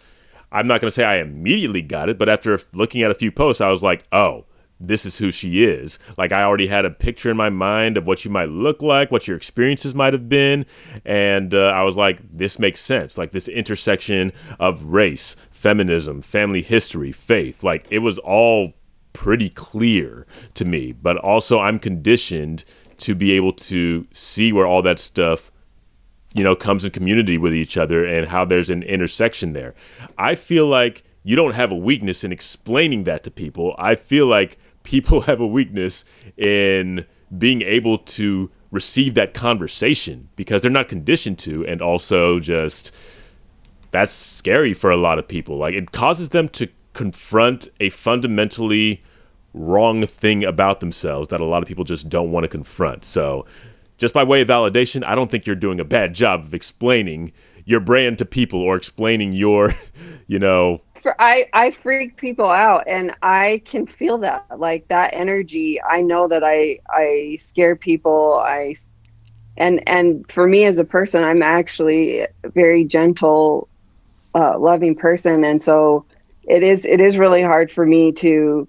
I'm not going to say I immediately got it, but after looking at a few posts, I was like, oh, this is who she is. Like I already had a picture in my mind of what you might look like, what your experiences might have been, and uh, I was like, this makes sense. Like this intersection of race, feminism, family history, faith. Like it was all pretty clear to me. But also, I'm conditioned to be able to see where all that stuff you know comes in community with each other and how there's an intersection there. I feel like you don't have a weakness in explaining that to people. I feel like people have a weakness in being able to receive that conversation because they're not conditioned to and also just that's scary for a lot of people like it causes them to confront a fundamentally wrong thing about themselves that a lot of people just don't want to confront so just by way of validation i don't think you're doing a bad job of explaining your brand to people or explaining your you know I I freak people out, and I can feel that like that energy. I know that I I scare people. I and and for me as a person, I'm actually a very gentle, uh, loving person, and so it is it is really hard for me to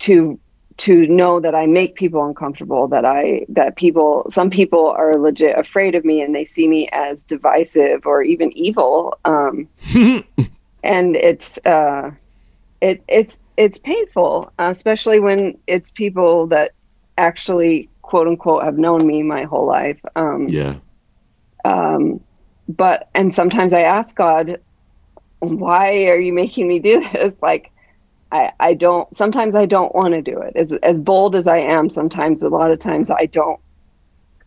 to to know that I make people uncomfortable, that I that people some people are legit afraid of me and they see me as divisive or even evil. Um, and it's uh, it it's it's painful, especially when it's people that actually quote unquote have known me my whole life. Um, yeah. Um, but and sometimes I ask God, why are you making me do this? Like, I I don't. Sometimes I don't want to do it. As as bold as I am, sometimes a lot of times I don't.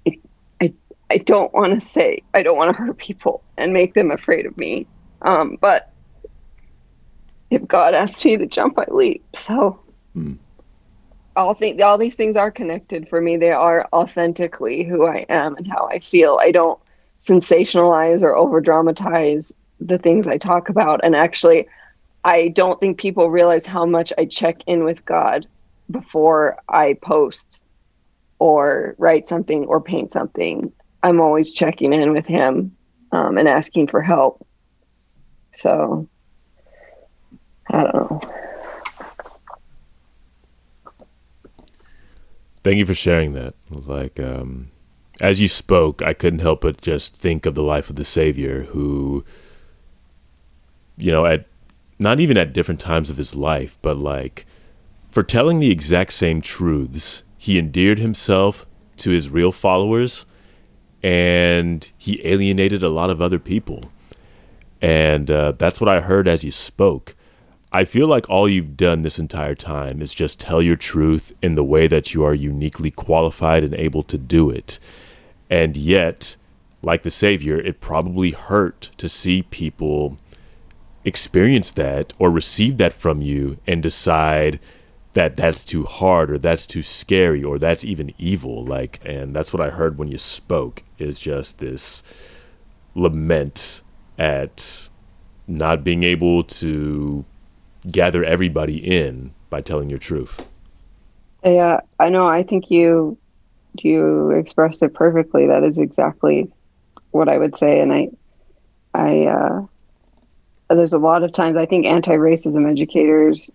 It, I I don't want to say. I don't want to hurt people and make them afraid of me. Um, but if God asked me to jump, I leap. So mm. all think all these things are connected for me. They are authentically who I am and how I feel. I don't sensationalize or over dramatize the things I talk about. And actually, I don't think people realize how much I check in with God before I post or write something or paint something. I'm always checking in with Him um, and asking for help. So I don't know. Thank you for sharing that. Like, um, as you spoke, I couldn't help but just think of the life of the Savior who, you know, at not even at different times of his life, but like for telling the exact same truths, he endeared himself to his real followers and he alienated a lot of other people. And uh, that's what I heard as you spoke. I feel like all you've done this entire time is just tell your truth in the way that you are uniquely qualified and able to do it. And yet, like the Savior, it probably hurt to see people experience that or receive that from you and decide that that's too hard or that's too scary or that's even evil like and that's what i heard when you spoke is just this lament at not being able to gather everybody in by telling your truth. Yeah, I know. I think you you expressed it perfectly. That is exactly what I would say, and I I uh, there's a lot of times I think anti-racism educators,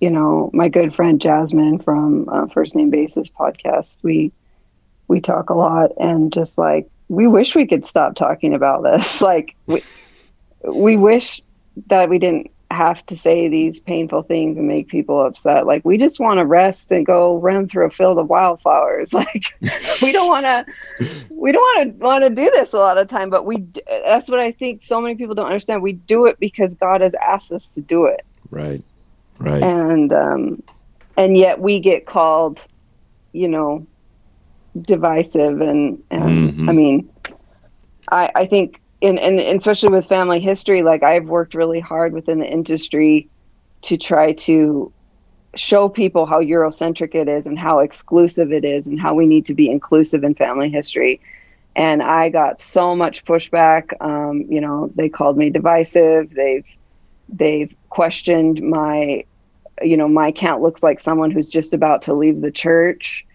you know, my good friend Jasmine from uh, First Name Basis podcast, we we talk a lot, and just like we wish we could stop talking about this. like we we wish that we didn't have to say these painful things and make people upset. Like we just want to rest and go run through a field of wildflowers. Like we don't want to, we don't want to want to do this a lot of time. But we, that's what I think. So many people don't understand. We do it because God has asked us to do it. Right. Right. And um, and yet we get called, you know, divisive and and mm-hmm. I mean, I I think and, and especially with family history, like I've worked really hard within the industry to try to show people how Eurocentric it is and how exclusive it is and how we need to be inclusive in family history. And I got so much pushback. Um, you know, they called me divisive. They've they've questioned my, you know, my count looks like someone who's just about to leave the church.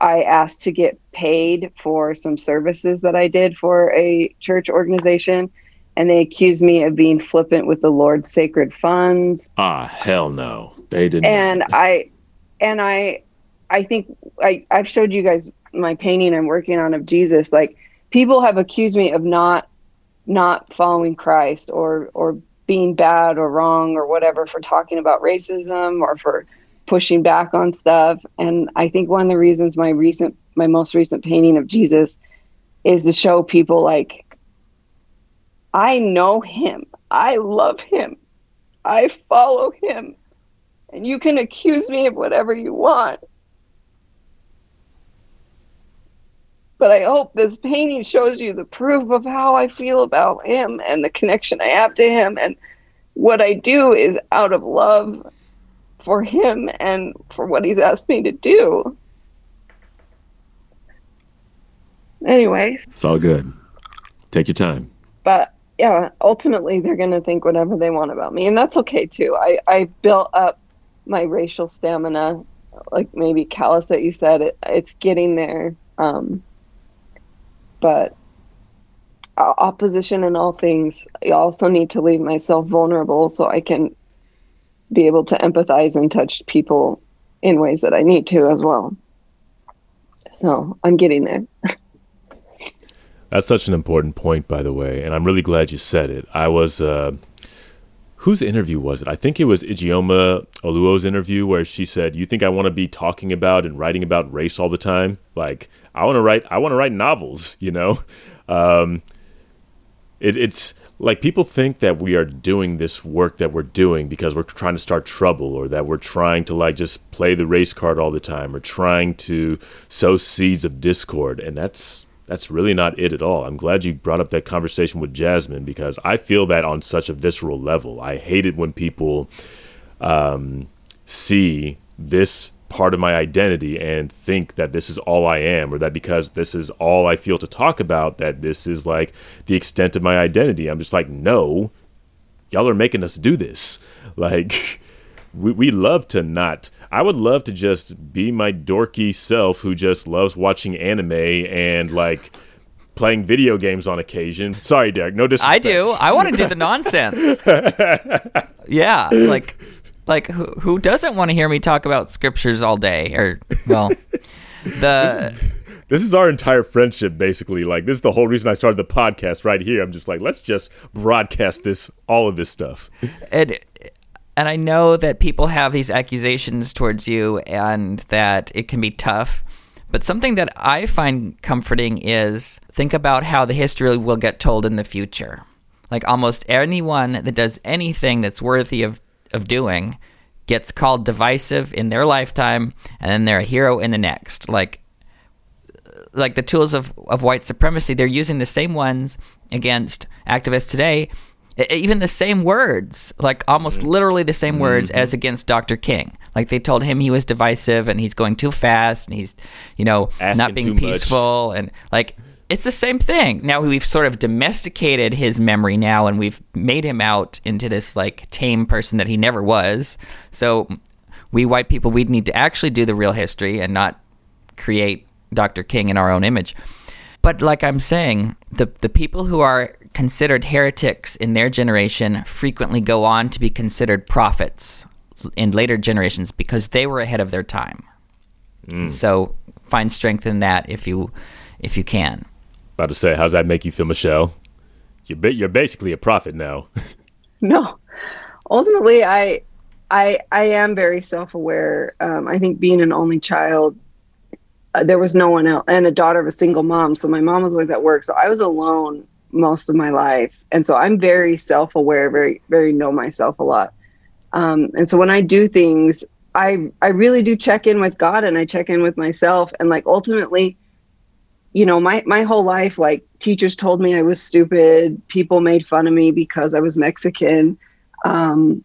I asked to get paid for some services that I did for a church organization. and they accused me of being flippant with the Lord's sacred funds. Ah, hell no. They didn't. And I and I I think I I've showed you guys my painting I'm working on of Jesus. Like people have accused me of not not following Christ or or being bad or wrong or whatever for talking about racism or for pushing back on stuff. And I think one of the reasons my recent my most recent painting of Jesus is to show people like I know him. I love him. I follow him. And you can accuse me of whatever you want. But I hope this painting shows you the proof of how I feel about him and the connection I have to him. And what I do is out of love for him and for what he's asked me to do. Anyway. It's all good. Take your time. But yeah, ultimately they're going to think whatever they want about me, and that's okay too. I I built up my racial stamina, like maybe callous that you said it. It's getting there, um, but opposition in all things. I also need to leave myself vulnerable so I can be able to empathize and touch people in ways that I need to as well. So I'm getting there. That's such an important point, by the way, and I'm really glad you said it. I was, uh, whose interview was it? I think it was Ijeoma Oluo's interview where she said, "You think I want to be talking about and writing about race all the time? Like, I want to write, I want to write novels, you know." Um, it, it's like people think that we are doing this work that we're doing because we're trying to start trouble or that we're trying to like just play the race card all the time or trying to sow seeds of discord, and that's that's really not it at all. I'm glad you brought up that conversation with Jasmine because I feel that on such a visceral level. I hate it when people um, see this part of my identity and think that this is all I am, or that because this is all I feel to talk about, that this is like the extent of my identity. I'm just like, no, y'all are making us do this. Like, we, we love to not I would love to just be my dorky self who just loves watching anime and like playing video games on occasion. Sorry, Derek, no disrespect. I do. I want to do the nonsense. yeah, like like who, who doesn't want to hear me talk about scriptures all day or well the this is, this is our entire friendship basically like this is the whole reason i started the podcast right here i'm just like let's just broadcast this all of this stuff it and I know that people have these accusations towards you and that it can be tough. But something that I find comforting is think about how the history will get told in the future. Like almost anyone that does anything that's worthy of, of doing gets called divisive in their lifetime and then they're a hero in the next. Like like the tools of, of white supremacy, they're using the same ones against activists today even the same words, like almost literally the same words mm-hmm. as against Dr. King. Like they told him he was divisive and he's going too fast and he's, you know, Asking not being peaceful much. and like it's the same thing. Now we've sort of domesticated his memory now and we've made him out into this like tame person that he never was. So we white people we need to actually do the real history and not create Dr. King in our own image. But like I'm saying, the the people who are considered heretics in their generation frequently go on to be considered prophets in later generations because they were ahead of their time. Mm. So find strength in that if you if you can. About to say, how's that make you feel, Michelle? You're ba- you're basically a prophet now. no, ultimately, I I I am very self aware. Um, I think being an only child, uh, there was no one else, and a daughter of a single mom. So my mom was always at work, so I was alone most of my life. And so I'm very self aware, very, very know myself a lot. Um, and so when I do things, I, I really do check in with God and I check in with myself. And like ultimately, you know, my, my whole life, like teachers told me I was stupid. People made fun of me because I was Mexican. Um,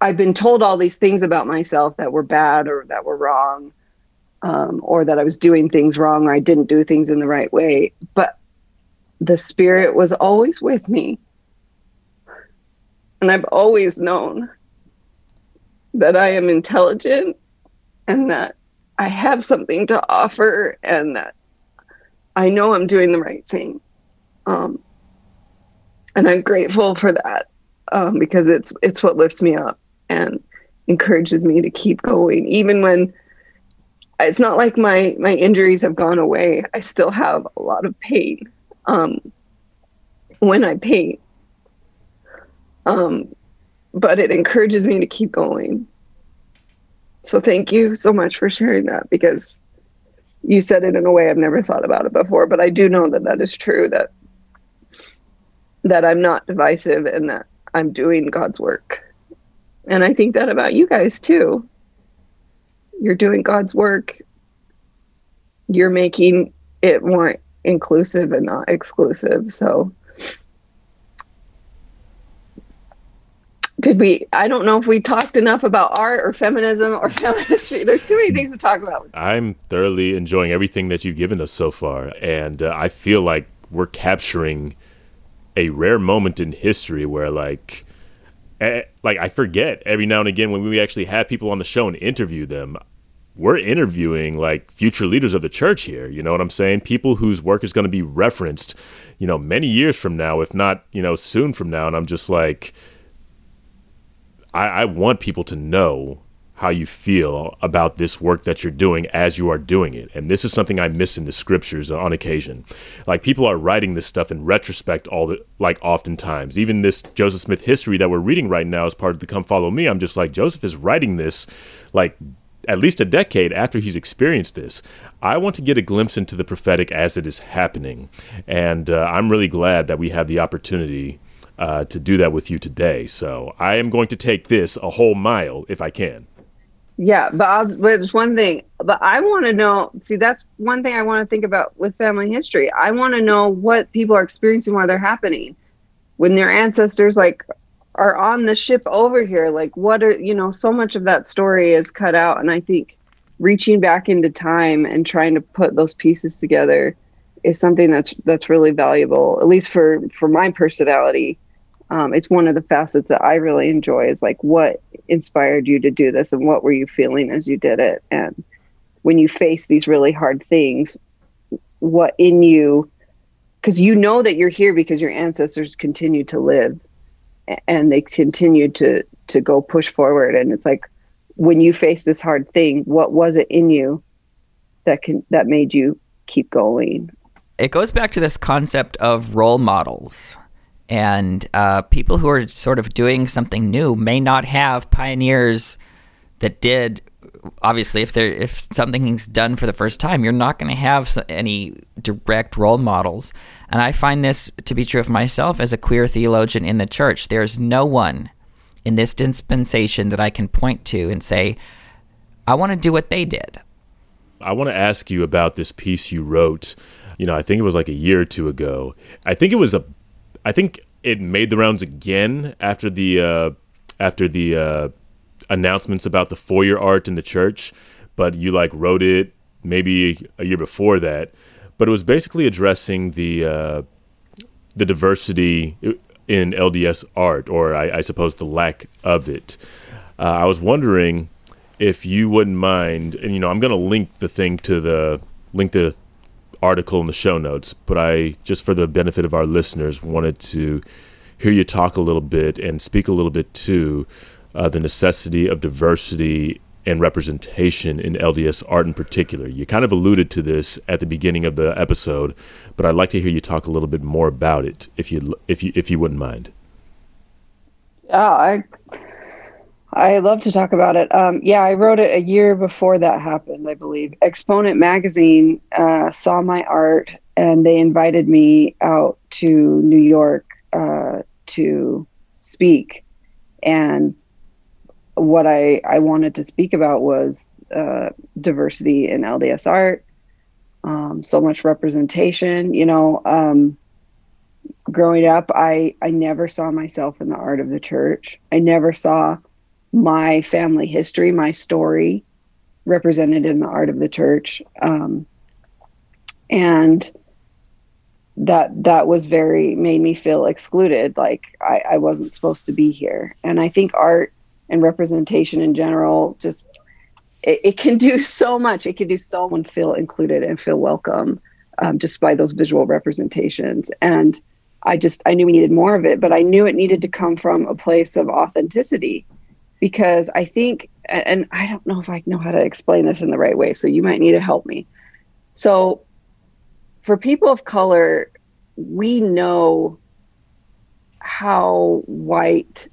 I've been told all these things about myself that were bad or that were wrong. Um, or that I was doing things wrong or I didn't do things in the right way. But the spirit was always with me. And I've always known that I am intelligent and that I have something to offer and that I know I'm doing the right thing. Um, and I'm grateful for that um, because it's it's what lifts me up and encourages me to keep going, even when it's not like my my injuries have gone away. I still have a lot of pain um, when I paint, um, but it encourages me to keep going. So thank you so much for sharing that because you said it in a way I've never thought about it before. But I do know that that is true. That that I'm not divisive and that I'm doing God's work. And I think that about you guys too. You're doing God's work. You're making it more inclusive and not exclusive. So did we I don't know if we talked enough about art or feminism or femininity. There's too many things to talk about. I'm thoroughly enjoying everything that you've given us so far and uh, I feel like we're capturing a rare moment in history where like eh, like I forget every now and again when we actually have people on the show and interview them we're interviewing like future leaders of the church here you know what I'm saying people whose work is going to be referenced you know many years from now if not you know soon from now and I'm just like I, I want people to know how you feel about this work that you're doing as you are doing it. And this is something I miss in the scriptures on occasion. Like people are writing this stuff in retrospect all the like oftentimes. Even this Joseph Smith history that we're reading right now as part of the Come Follow Me, I'm just like Joseph is writing this like at least a decade after he's experienced this. I want to get a glimpse into the prophetic as it is happening. And uh, I'm really glad that we have the opportunity uh, to do that with you today. So I am going to take this a whole mile if I can. Yeah, but but it's one thing. But I want to know. See, that's one thing I want to think about with family history. I want to know what people are experiencing while they're happening, when their ancestors like are on the ship over here. Like, what are you know? So much of that story is cut out, and I think reaching back into time and trying to put those pieces together is something that's that's really valuable. At least for for my personality um, it's one of the facets that I really enjoy is like what inspired you to do this and what were you feeling as you did it? And when you face these really hard things what in you because you know that you're here because your ancestors continued to live and they continued to to go push forward. And it's like when you face this hard thing what was it in you that can that made you keep going? It goes back to this concept of role models and uh, people who are sort of doing something new may not have pioneers that did. Obviously, if there if something's done for the first time, you're not going to have any direct role models. And I find this to be true of myself as a queer theologian in the church. There's no one in this dispensation that I can point to and say, I want to do what they did. I want to ask you about this piece you wrote. You know, I think it was like a year or two ago. I think it was a I think it made the rounds again after the uh, after the uh, announcements about the foyer art in the church, but you like wrote it maybe a year before that. But it was basically addressing the uh, the diversity in LDS art, or I, I suppose the lack of it. Uh, I was wondering if you wouldn't mind, and you know, I'm going to link the thing to the link to article in the show notes, but I, just for the benefit of our listeners, wanted to hear you talk a little bit and speak a little bit to uh, the necessity of diversity and representation in LDS art in particular. You kind of alluded to this at the beginning of the episode, but I'd like to hear you talk a little bit more about it, if you if you if you wouldn't mind. Yeah, I I love to talk about it. Um, yeah, I wrote it a year before that happened, I believe. Exponent magazine uh, saw my art and they invited me out to New York uh, to speak. And what I, I wanted to speak about was uh, diversity in LDS art, um, so much representation. You know, um, growing up, I, I never saw myself in the art of the church. I never saw my family history, my story represented in the art of the church. Um, and that that was very made me feel excluded like I, I wasn't supposed to be here. And i think art and representation in general just it, it can do so much. It can do so someone feel included and feel welcome um, just by those visual representations. And I just I knew we needed more of it, but I knew it needed to come from a place of authenticity because I think and I don't know if I know how to explain this in the right way, so you might need to help me. So for people of color, we know how white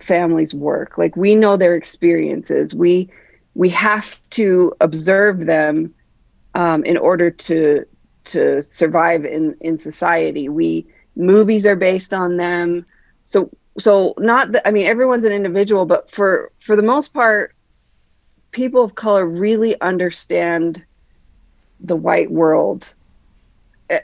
families work. Like we know their experiences. We we have to observe them um, in order to to survive in in society. We movies are based on them. So so not that I mean everyone's an individual, but for for the most part, people of color really understand the white world. Eh,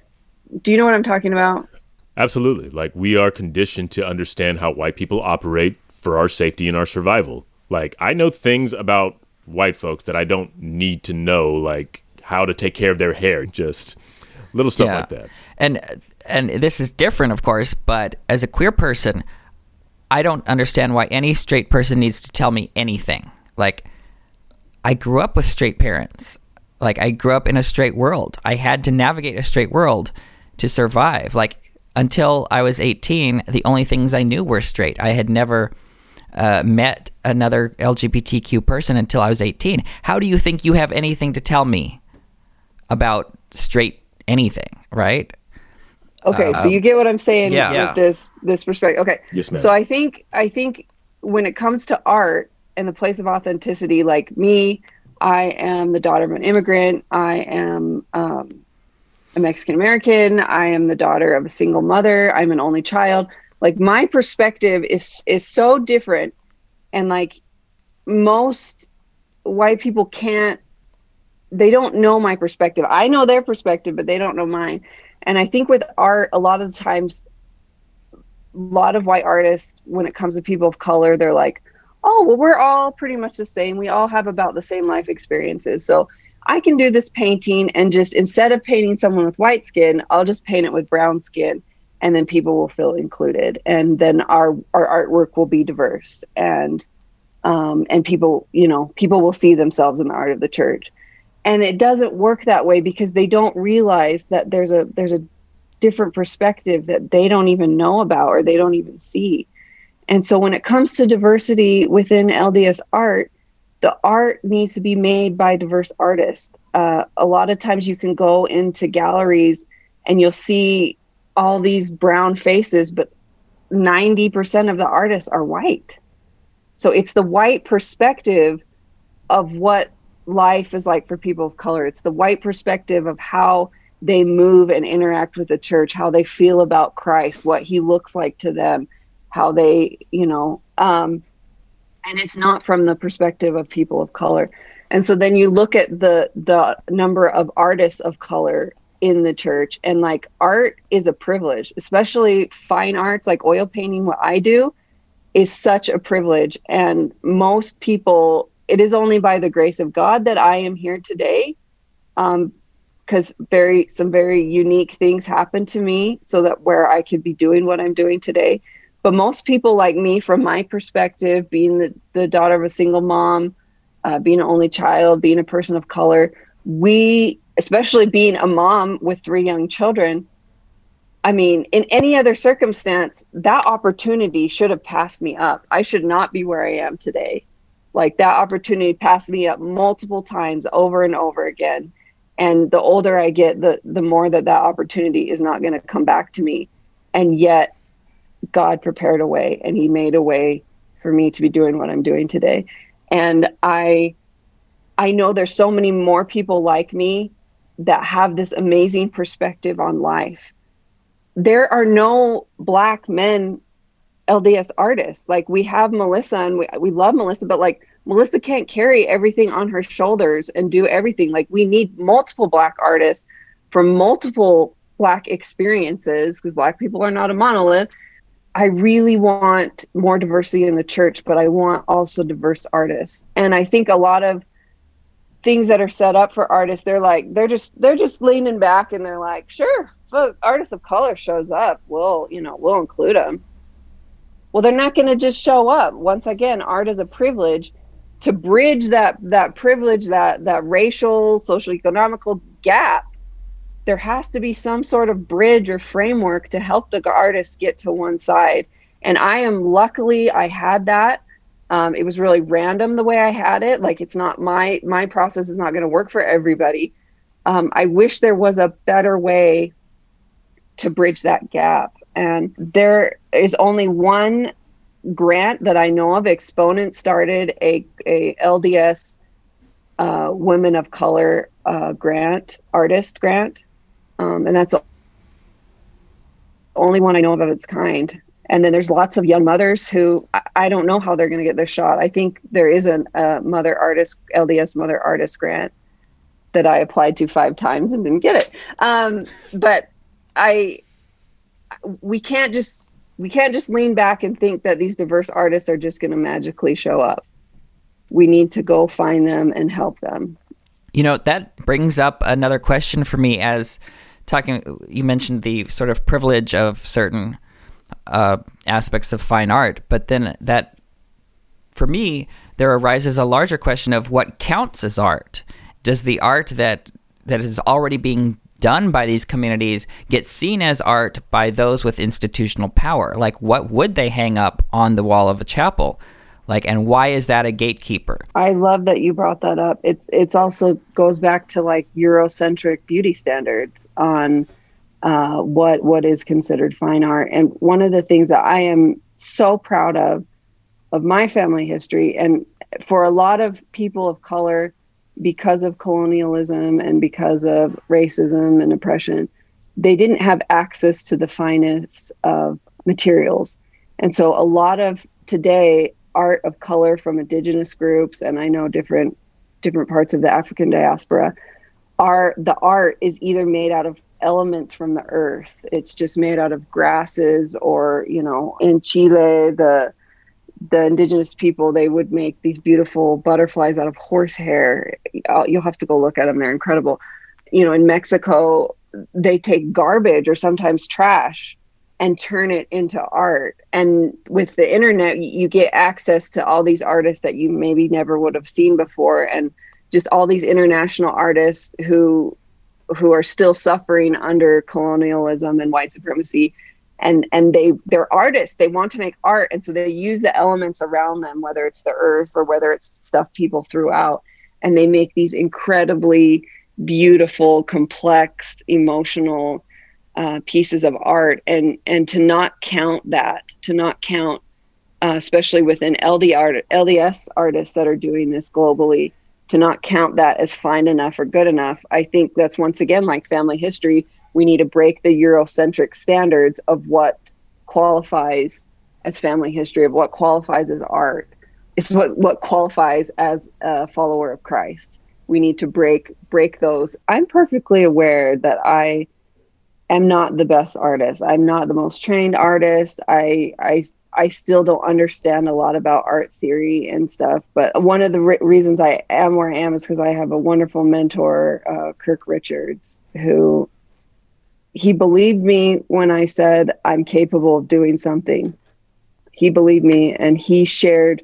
do you know what I'm talking about? Absolutely. Like we are conditioned to understand how white people operate for our safety and our survival. Like I know things about white folks that I don't need to know, like how to take care of their hair, just little stuff yeah. like that. And and this is different, of course, but as a queer person, I don't understand why any straight person needs to tell me anything. Like I grew up with straight parents. Like I grew up in a straight world. I had to navigate a straight world to survive. Like until I was 18, the only things I knew were straight. I had never uh, met another LGBTQ person until I was 18. How do you think you have anything to tell me about straight anything, right? Okay, uh, so you get what I'm saying yeah, with yeah. this this perspective. Okay, yes, ma'am. So I think I think when it comes to art and the place of authenticity, like me, I am the daughter of an immigrant. I am um, a Mexican American. I am the daughter of a single mother. I'm an only child. Like my perspective is is so different, and like most white people can't. They don't know my perspective. I know their perspective, but they don't know mine. And I think with art, a lot of the times, a lot of white artists, when it comes to people of color, they're like, "Oh, well, we're all pretty much the same. We all have about the same life experiences." So I can do this painting and just instead of painting someone with white skin, I'll just paint it with brown skin and then people will feel included and then our our artwork will be diverse and um, and people you know people will see themselves in the art of the church and it doesn't work that way because they don't realize that there's a there's a different perspective that they don't even know about or they don't even see and so when it comes to diversity within lds art the art needs to be made by diverse artists. Uh, a lot of times you can go into galleries and you'll see all these brown faces, but 90% of the artists are white. So it's the white perspective of what life is like for people of color. It's the white perspective of how they move and interact with the church, how they feel about Christ, what he looks like to them, how they, you know, um, and it's not from the perspective of people of color and so then you look at the the number of artists of color in the church and like art is a privilege especially fine arts like oil painting what i do is such a privilege and most people it is only by the grace of god that i am here today um because very some very unique things happened to me so that where i could be doing what i'm doing today but most people like me, from my perspective, being the, the daughter of a single mom, uh, being an only child, being a person of color, we, especially being a mom with three young children, I mean, in any other circumstance, that opportunity should have passed me up. I should not be where I am today. Like that opportunity passed me up multiple times over and over again. And the older I get, the the more that that opportunity is not going to come back to me. And yet God prepared a way and he made a way for me to be doing what I'm doing today. And I I know there's so many more people like me that have this amazing perspective on life. There are no black men LDS artists. Like we have Melissa and we, we love Melissa, but like Melissa can't carry everything on her shoulders and do everything. Like we need multiple black artists from multiple black experiences because black people are not a monolith I really want more diversity in the church, but I want also diverse artists. And I think a lot of things that are set up for artists, they're like they're just they're just leaning back and they're like, sure, if artist of color shows up, we'll you know we'll include them. Well, they're not going to just show up. Once again, art is a privilege. To bridge that that privilege, that that racial, social economical gap, there has to be some sort of bridge or framework to help the artist get to one side. And I am luckily I had that. Um, it was really random the way I had it. Like it's not my my process is not going to work for everybody. Um, I wish there was a better way to bridge that gap. And there is only one grant that I know of. Exponent started a, a LDS uh, Women of Color uh, grant, artist grant. Um, and that's the only one I know of of its kind. And then there's lots of young mothers who I, I don't know how they're going to get their shot. I think there is a, mother artist, LDS mother artist grant that I applied to five times and didn't get it. Um, but I, we can't just we can't just lean back and think that these diverse artists are just going to magically show up. We need to go find them and help them. You know, that brings up another question for me as talking you mentioned the sort of privilege of certain uh, aspects of fine art, but then that for me there arises a larger question of what counts as art. Does the art that that is already being done by these communities get seen as art by those with institutional power? Like, what would they hang up on the wall of a chapel? Like, and why is that a gatekeeper? I love that you brought that up. It's it's also goes back to like Eurocentric beauty standards on uh, what what is considered fine art. And one of the things that I am so proud of of my family history, and for a lot of people of color because of colonialism and because of racism and oppression, they didn't have access to the finest of materials. And so a lot of today art of color from indigenous groups and I know different different parts of the African diaspora are the art is either made out of elements from the earth. It's just made out of grasses or, you know, in Chile the the indigenous people they would make these beautiful butterflies out of horsehair. You'll have to go look at them they're incredible. You know in mexico they take garbage or sometimes trash and turn it into art. And with the internet you get access to all these artists that you maybe never would have seen before and just all these international artists who who are still suffering under colonialism and white supremacy and and they they're artists. They want to make art. And so they use the elements around them whether it's the earth or whether it's stuff people threw out. And they make these incredibly beautiful complex emotional uh, pieces of art. And and to not count that to not count uh, especially within LD art, LDS artists that are doing this globally to not count that as fine enough or good enough I think that's once again like family history we need to break the Eurocentric standards of what qualifies as family history, of what qualifies as art. It's what, what qualifies as a follower of Christ. We need to break break those. I'm perfectly aware that I am not the best artist. I'm not the most trained artist. I I I still don't understand a lot about art theory and stuff. But one of the re- reasons I am where I am is because I have a wonderful mentor, uh, Kirk Richards, who he believed me when I said I'm capable of doing something. He believed me and he shared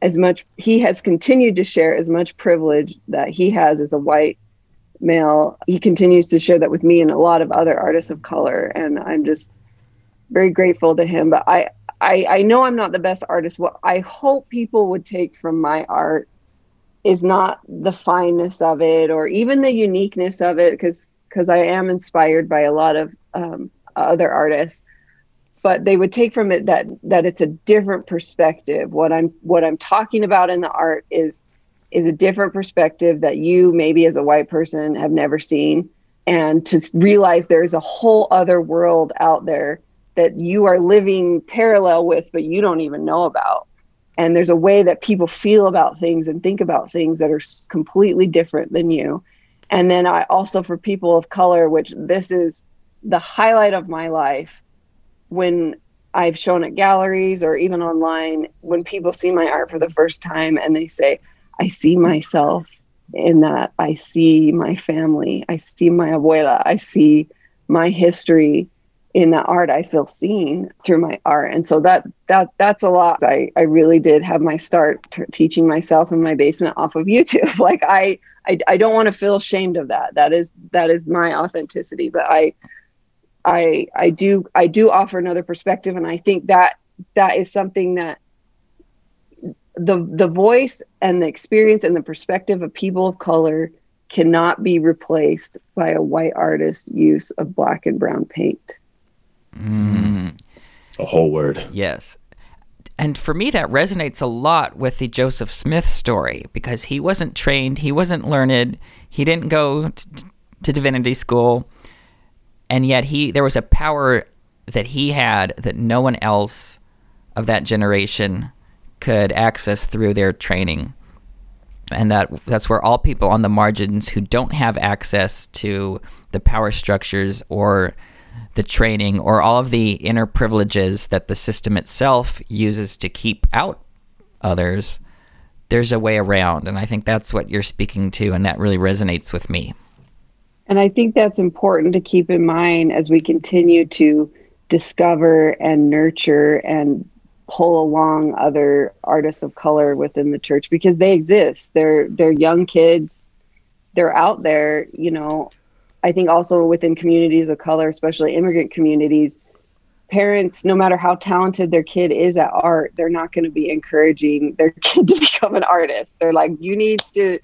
as much he has continued to share as much privilege that he has as a white male. He continues to share that with me and a lot of other artists of color and I'm just very grateful to him, but I I, I know I'm not the best artist. What I hope people would take from my art is not the fineness of it or even the uniqueness of it, because because I am inspired by a lot of um, other artists, but they would take from it that that it's a different perspective. What I'm what I'm talking about in the art is is a different perspective that you maybe as a white person have never seen, and to realize there's a whole other world out there that you are living parallel with, but you don't even know about. And there's a way that people feel about things and think about things that are completely different than you and then I also for people of color, which this is the highlight of my life when I've shown at galleries or even online, when people see my art for the first time and they say, I see myself in that. I see my family. I see my abuela. I see my history. In that art i feel seen through my art. And so that that that's a lot. I i really did have my start t- teaching myself in my basement off of youtube. Like i i, I don't want to feel ashamed of that. That is that is my authenticity. But i i i do i do offer another perspective. And i think that that is something that the the voice and the experience and the perspective of people of color cannot be replaced by a white artist's use of black and brown paint. Mm. A whole word. Yes. And for me, that resonates a lot with the Joseph Smith story because he wasn't trained, he wasn't learned, he didn't go t- to divinity school, and yet he there was a power that he had that no one else of that generation could access through their training and that that's where all people on the margins who don't have access to the power structures or the training or all of the inner privileges that the system itself uses to keep out others there's a way around and i think that's what you're speaking to and that really resonates with me and i think that's important to keep in mind as we continue to discover and nurture and pull along other artists of color within the church because they exist. They're they're young kids. They're out there, you know. I think also within communities of color, especially immigrant communities, parents, no matter how talented their kid is at art, they're not going to be encouraging their kid to become an artist. They're like, you need to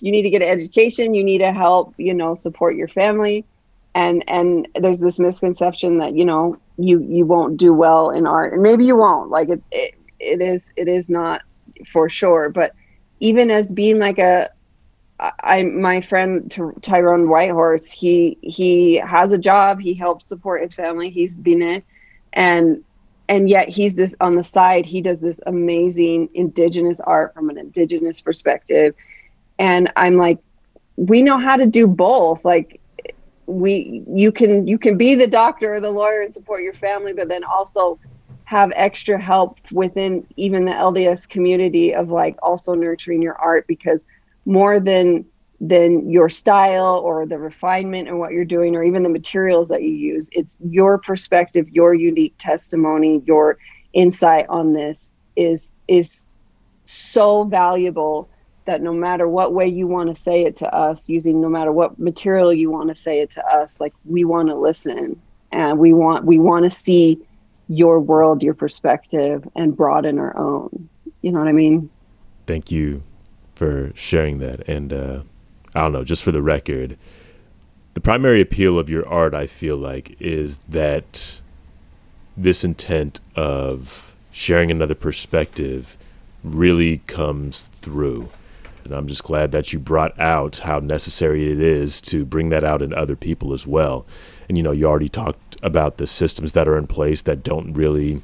you need to get an education, you need to help, you know, support your family. And and there's this misconception that, you know, you you won't do well in art and maybe you won't like it it, it is it is not for sure but even as being like a I my friend Tyrone Whitehorse he he has a job. He helps support his family. He's Dine and and yet he's this on the side he does this amazing indigenous art from an indigenous perspective. And I'm like we know how to do both. Like we you can you can be the doctor or the lawyer and support your family but then also have extra help within even the LDS community of like also nurturing your art because more than than your style or the refinement and what you're doing or even the materials that you use it's your perspective your unique testimony your insight on this is is so valuable that no matter what way you want to say it to us, using no matter what material you want to say it to us, like we want to listen and we want we want to see your world, your perspective, and broaden our own. You know what I mean? Thank you for sharing that. And uh, I don't know, just for the record, the primary appeal of your art, I feel like, is that this intent of sharing another perspective really comes through. And I'm just glad that you brought out how necessary it is to bring that out in other people as well. And you know, you already talked about the systems that are in place that don't really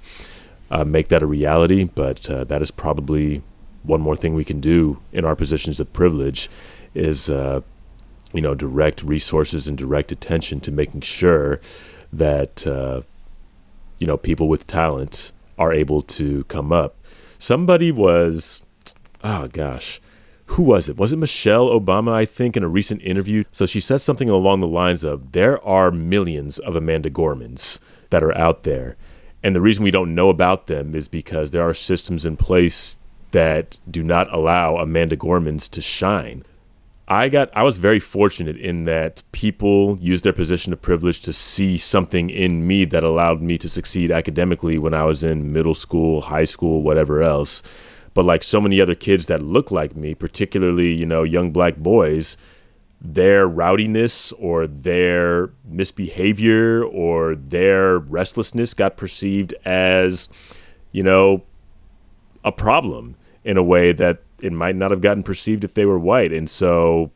uh, make that a reality, but uh, that is probably one more thing we can do in our positions of privilege is uh, you know direct resources and direct attention to making sure that uh, you know people with talent are able to come up. Somebody was, oh gosh, who was it? Was it Michelle Obama, I think, in a recent interview? So she said something along the lines of there are millions of Amanda Gormans that are out there. And the reason we don't know about them is because there are systems in place that do not allow Amanda Gormans to shine. I got I was very fortunate in that people used their position of privilege to see something in me that allowed me to succeed academically when I was in middle school, high school, whatever else. But like so many other kids that look like me, particularly, you know, young black boys, their rowdiness or their misbehavior or their restlessness got perceived as, you know, a problem in a way that it might not have gotten perceived if they were white. And so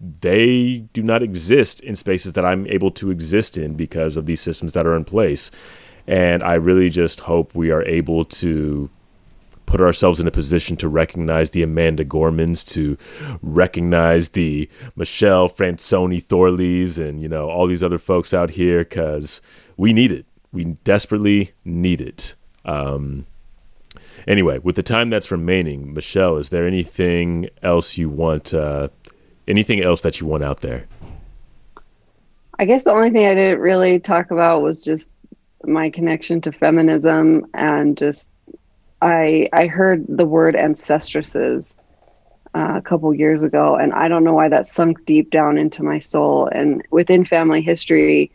they do not exist in spaces that I'm able to exist in because of these systems that are in place. And I really just hope we are able to put ourselves in a position to recognize the Amanda Gormans, to recognize the Michelle Franzoni Thorleys, and you know all these other folks out here because we need it. We desperately need it. Um, anyway, with the time that's remaining, Michelle, is there anything else you want? Uh, anything else that you want out there? I guess the only thing I didn't really talk about was just my connection to feminism and just I I heard the word ancestresses uh, a couple years ago, and I don't know why that sunk deep down into my soul. And within family history,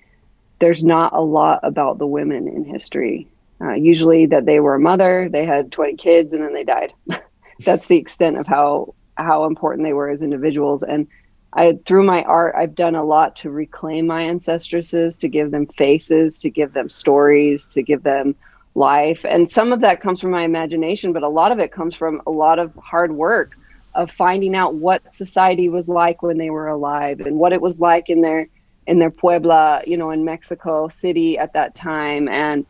there's not a lot about the women in history. Uh, usually, that they were a mother, they had 20 kids, and then they died. That's the extent of how how important they were as individuals. And I, through my art, I've done a lot to reclaim my ancestresses, to give them faces, to give them stories, to give them life. And some of that comes from my imagination, but a lot of it comes from a lot of hard work of finding out what society was like when they were alive and what it was like in their in their puebla, you know, in Mexico City at that time. And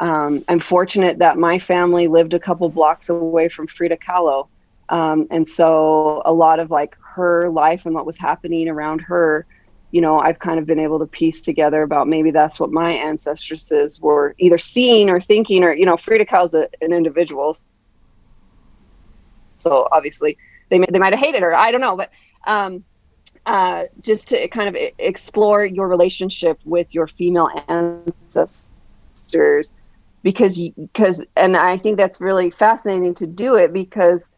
um, I'm fortunate that my family lived a couple blocks away from Frida Kahlo. Um, and so a lot of like her life and what was happening around her, you know, I've kind of been able to piece together about maybe that's what my ancestresses were either seeing or thinking, or, you know, Frida Kahlo's a, an individual. So obviously they, they might have hated her. I don't know. But um, uh, just to kind of explore your relationship with your female ancestors because because and I think that's really fascinating to do it because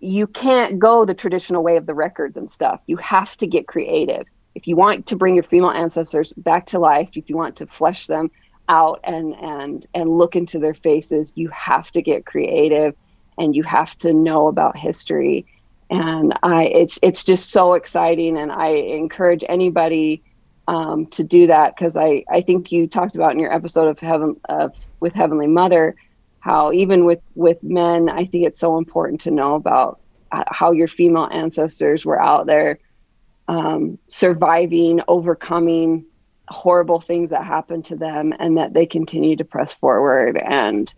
you can't go the traditional way of the records and stuff. You have to get creative. If you want to bring your female ancestors back to life, if you want to flesh them out and and and look into their faces, you have to get creative and you have to know about history. And I it's it's just so exciting and I encourage anybody um, to do that because I, I think you talked about in your episode of heaven of with Heavenly Mother how even with with men i think it's so important to know about how your female ancestors were out there um, surviving overcoming horrible things that happened to them and that they continue to press forward. And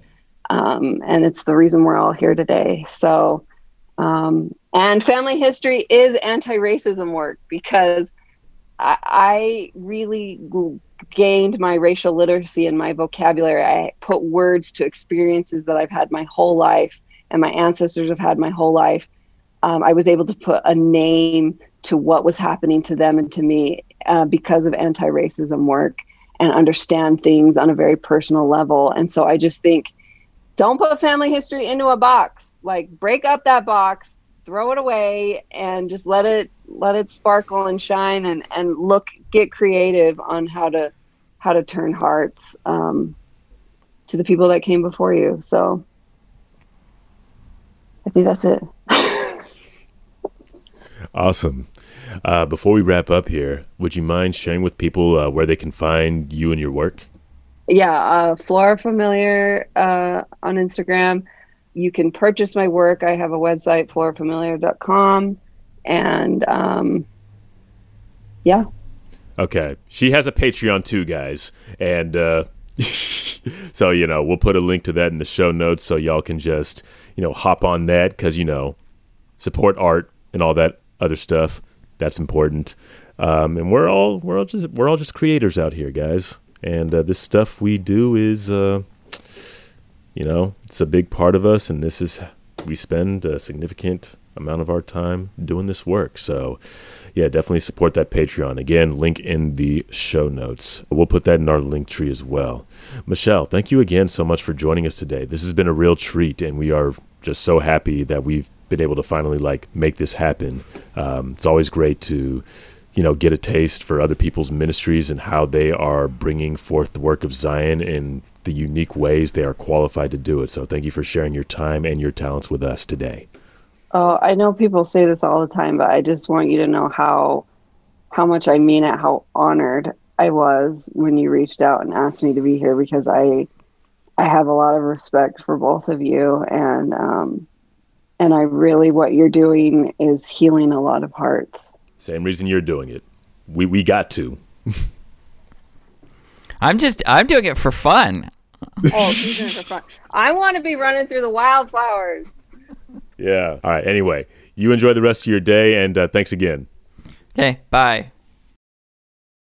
um, and it's the reason we're all here today. So um, and family history is anti-racism work because I, I really gained my racial literacy and my vocabulary. I put words to experiences that I've had my whole life and my ancestors have had my whole life. Um, I was able to put a name to what was happening to them and to me uh, because of anti racism work and understand things on a very personal level. And so I just think don't put family history into a box. Like break up that box, throw it away, and just let it let it sparkle and shine and and look get creative on how to how to turn hearts um, to the people that came before you. So I think that's it. awesome. Uh, before we wrap up here, would you mind sharing with people uh, where they can find you and your work? Yeah, uh, Flora Familiar uh, on Instagram. You can purchase my work. I have a website, florafamiliar.com. And um, yeah, Okay. She has a Patreon too, guys. And uh, so, you know, we'll put a link to that in the show notes so y'all can just, you know, hop on that because, you know, support art and all that other stuff. That's important. Um, and we're all we're all just we're all just creators out here, guys. And uh, this stuff we do is, uh, you know, it's a big part of us, and this is we spend a significant amount of our time doing this work. So, yeah, definitely support that Patreon. Again, link in the show notes. We'll put that in our link tree as well. Michelle, thank you again so much for joining us today. This has been a real treat, and we are just so happy that we've been able to finally like make this happen. Um, it's always great to you know get a taste for other people's ministries and how they are bringing forth the work of Zion in the unique ways they are qualified to do it. So thank you for sharing your time and your talents with us today. Oh, I know people say this all the time, but I just want you to know how how much I mean it, how honored I was when you reached out and asked me to be here because I I have a lot of respect for both of you and um and I really what you're doing is healing a lot of hearts. Same reason you're doing it. We we got to. I'm just I'm doing it for fun. oh, she's doing it for fun. I want to be running through the wildflowers. Yeah. All right. Anyway, you enjoy the rest of your day, and uh, thanks again. Okay. Bye.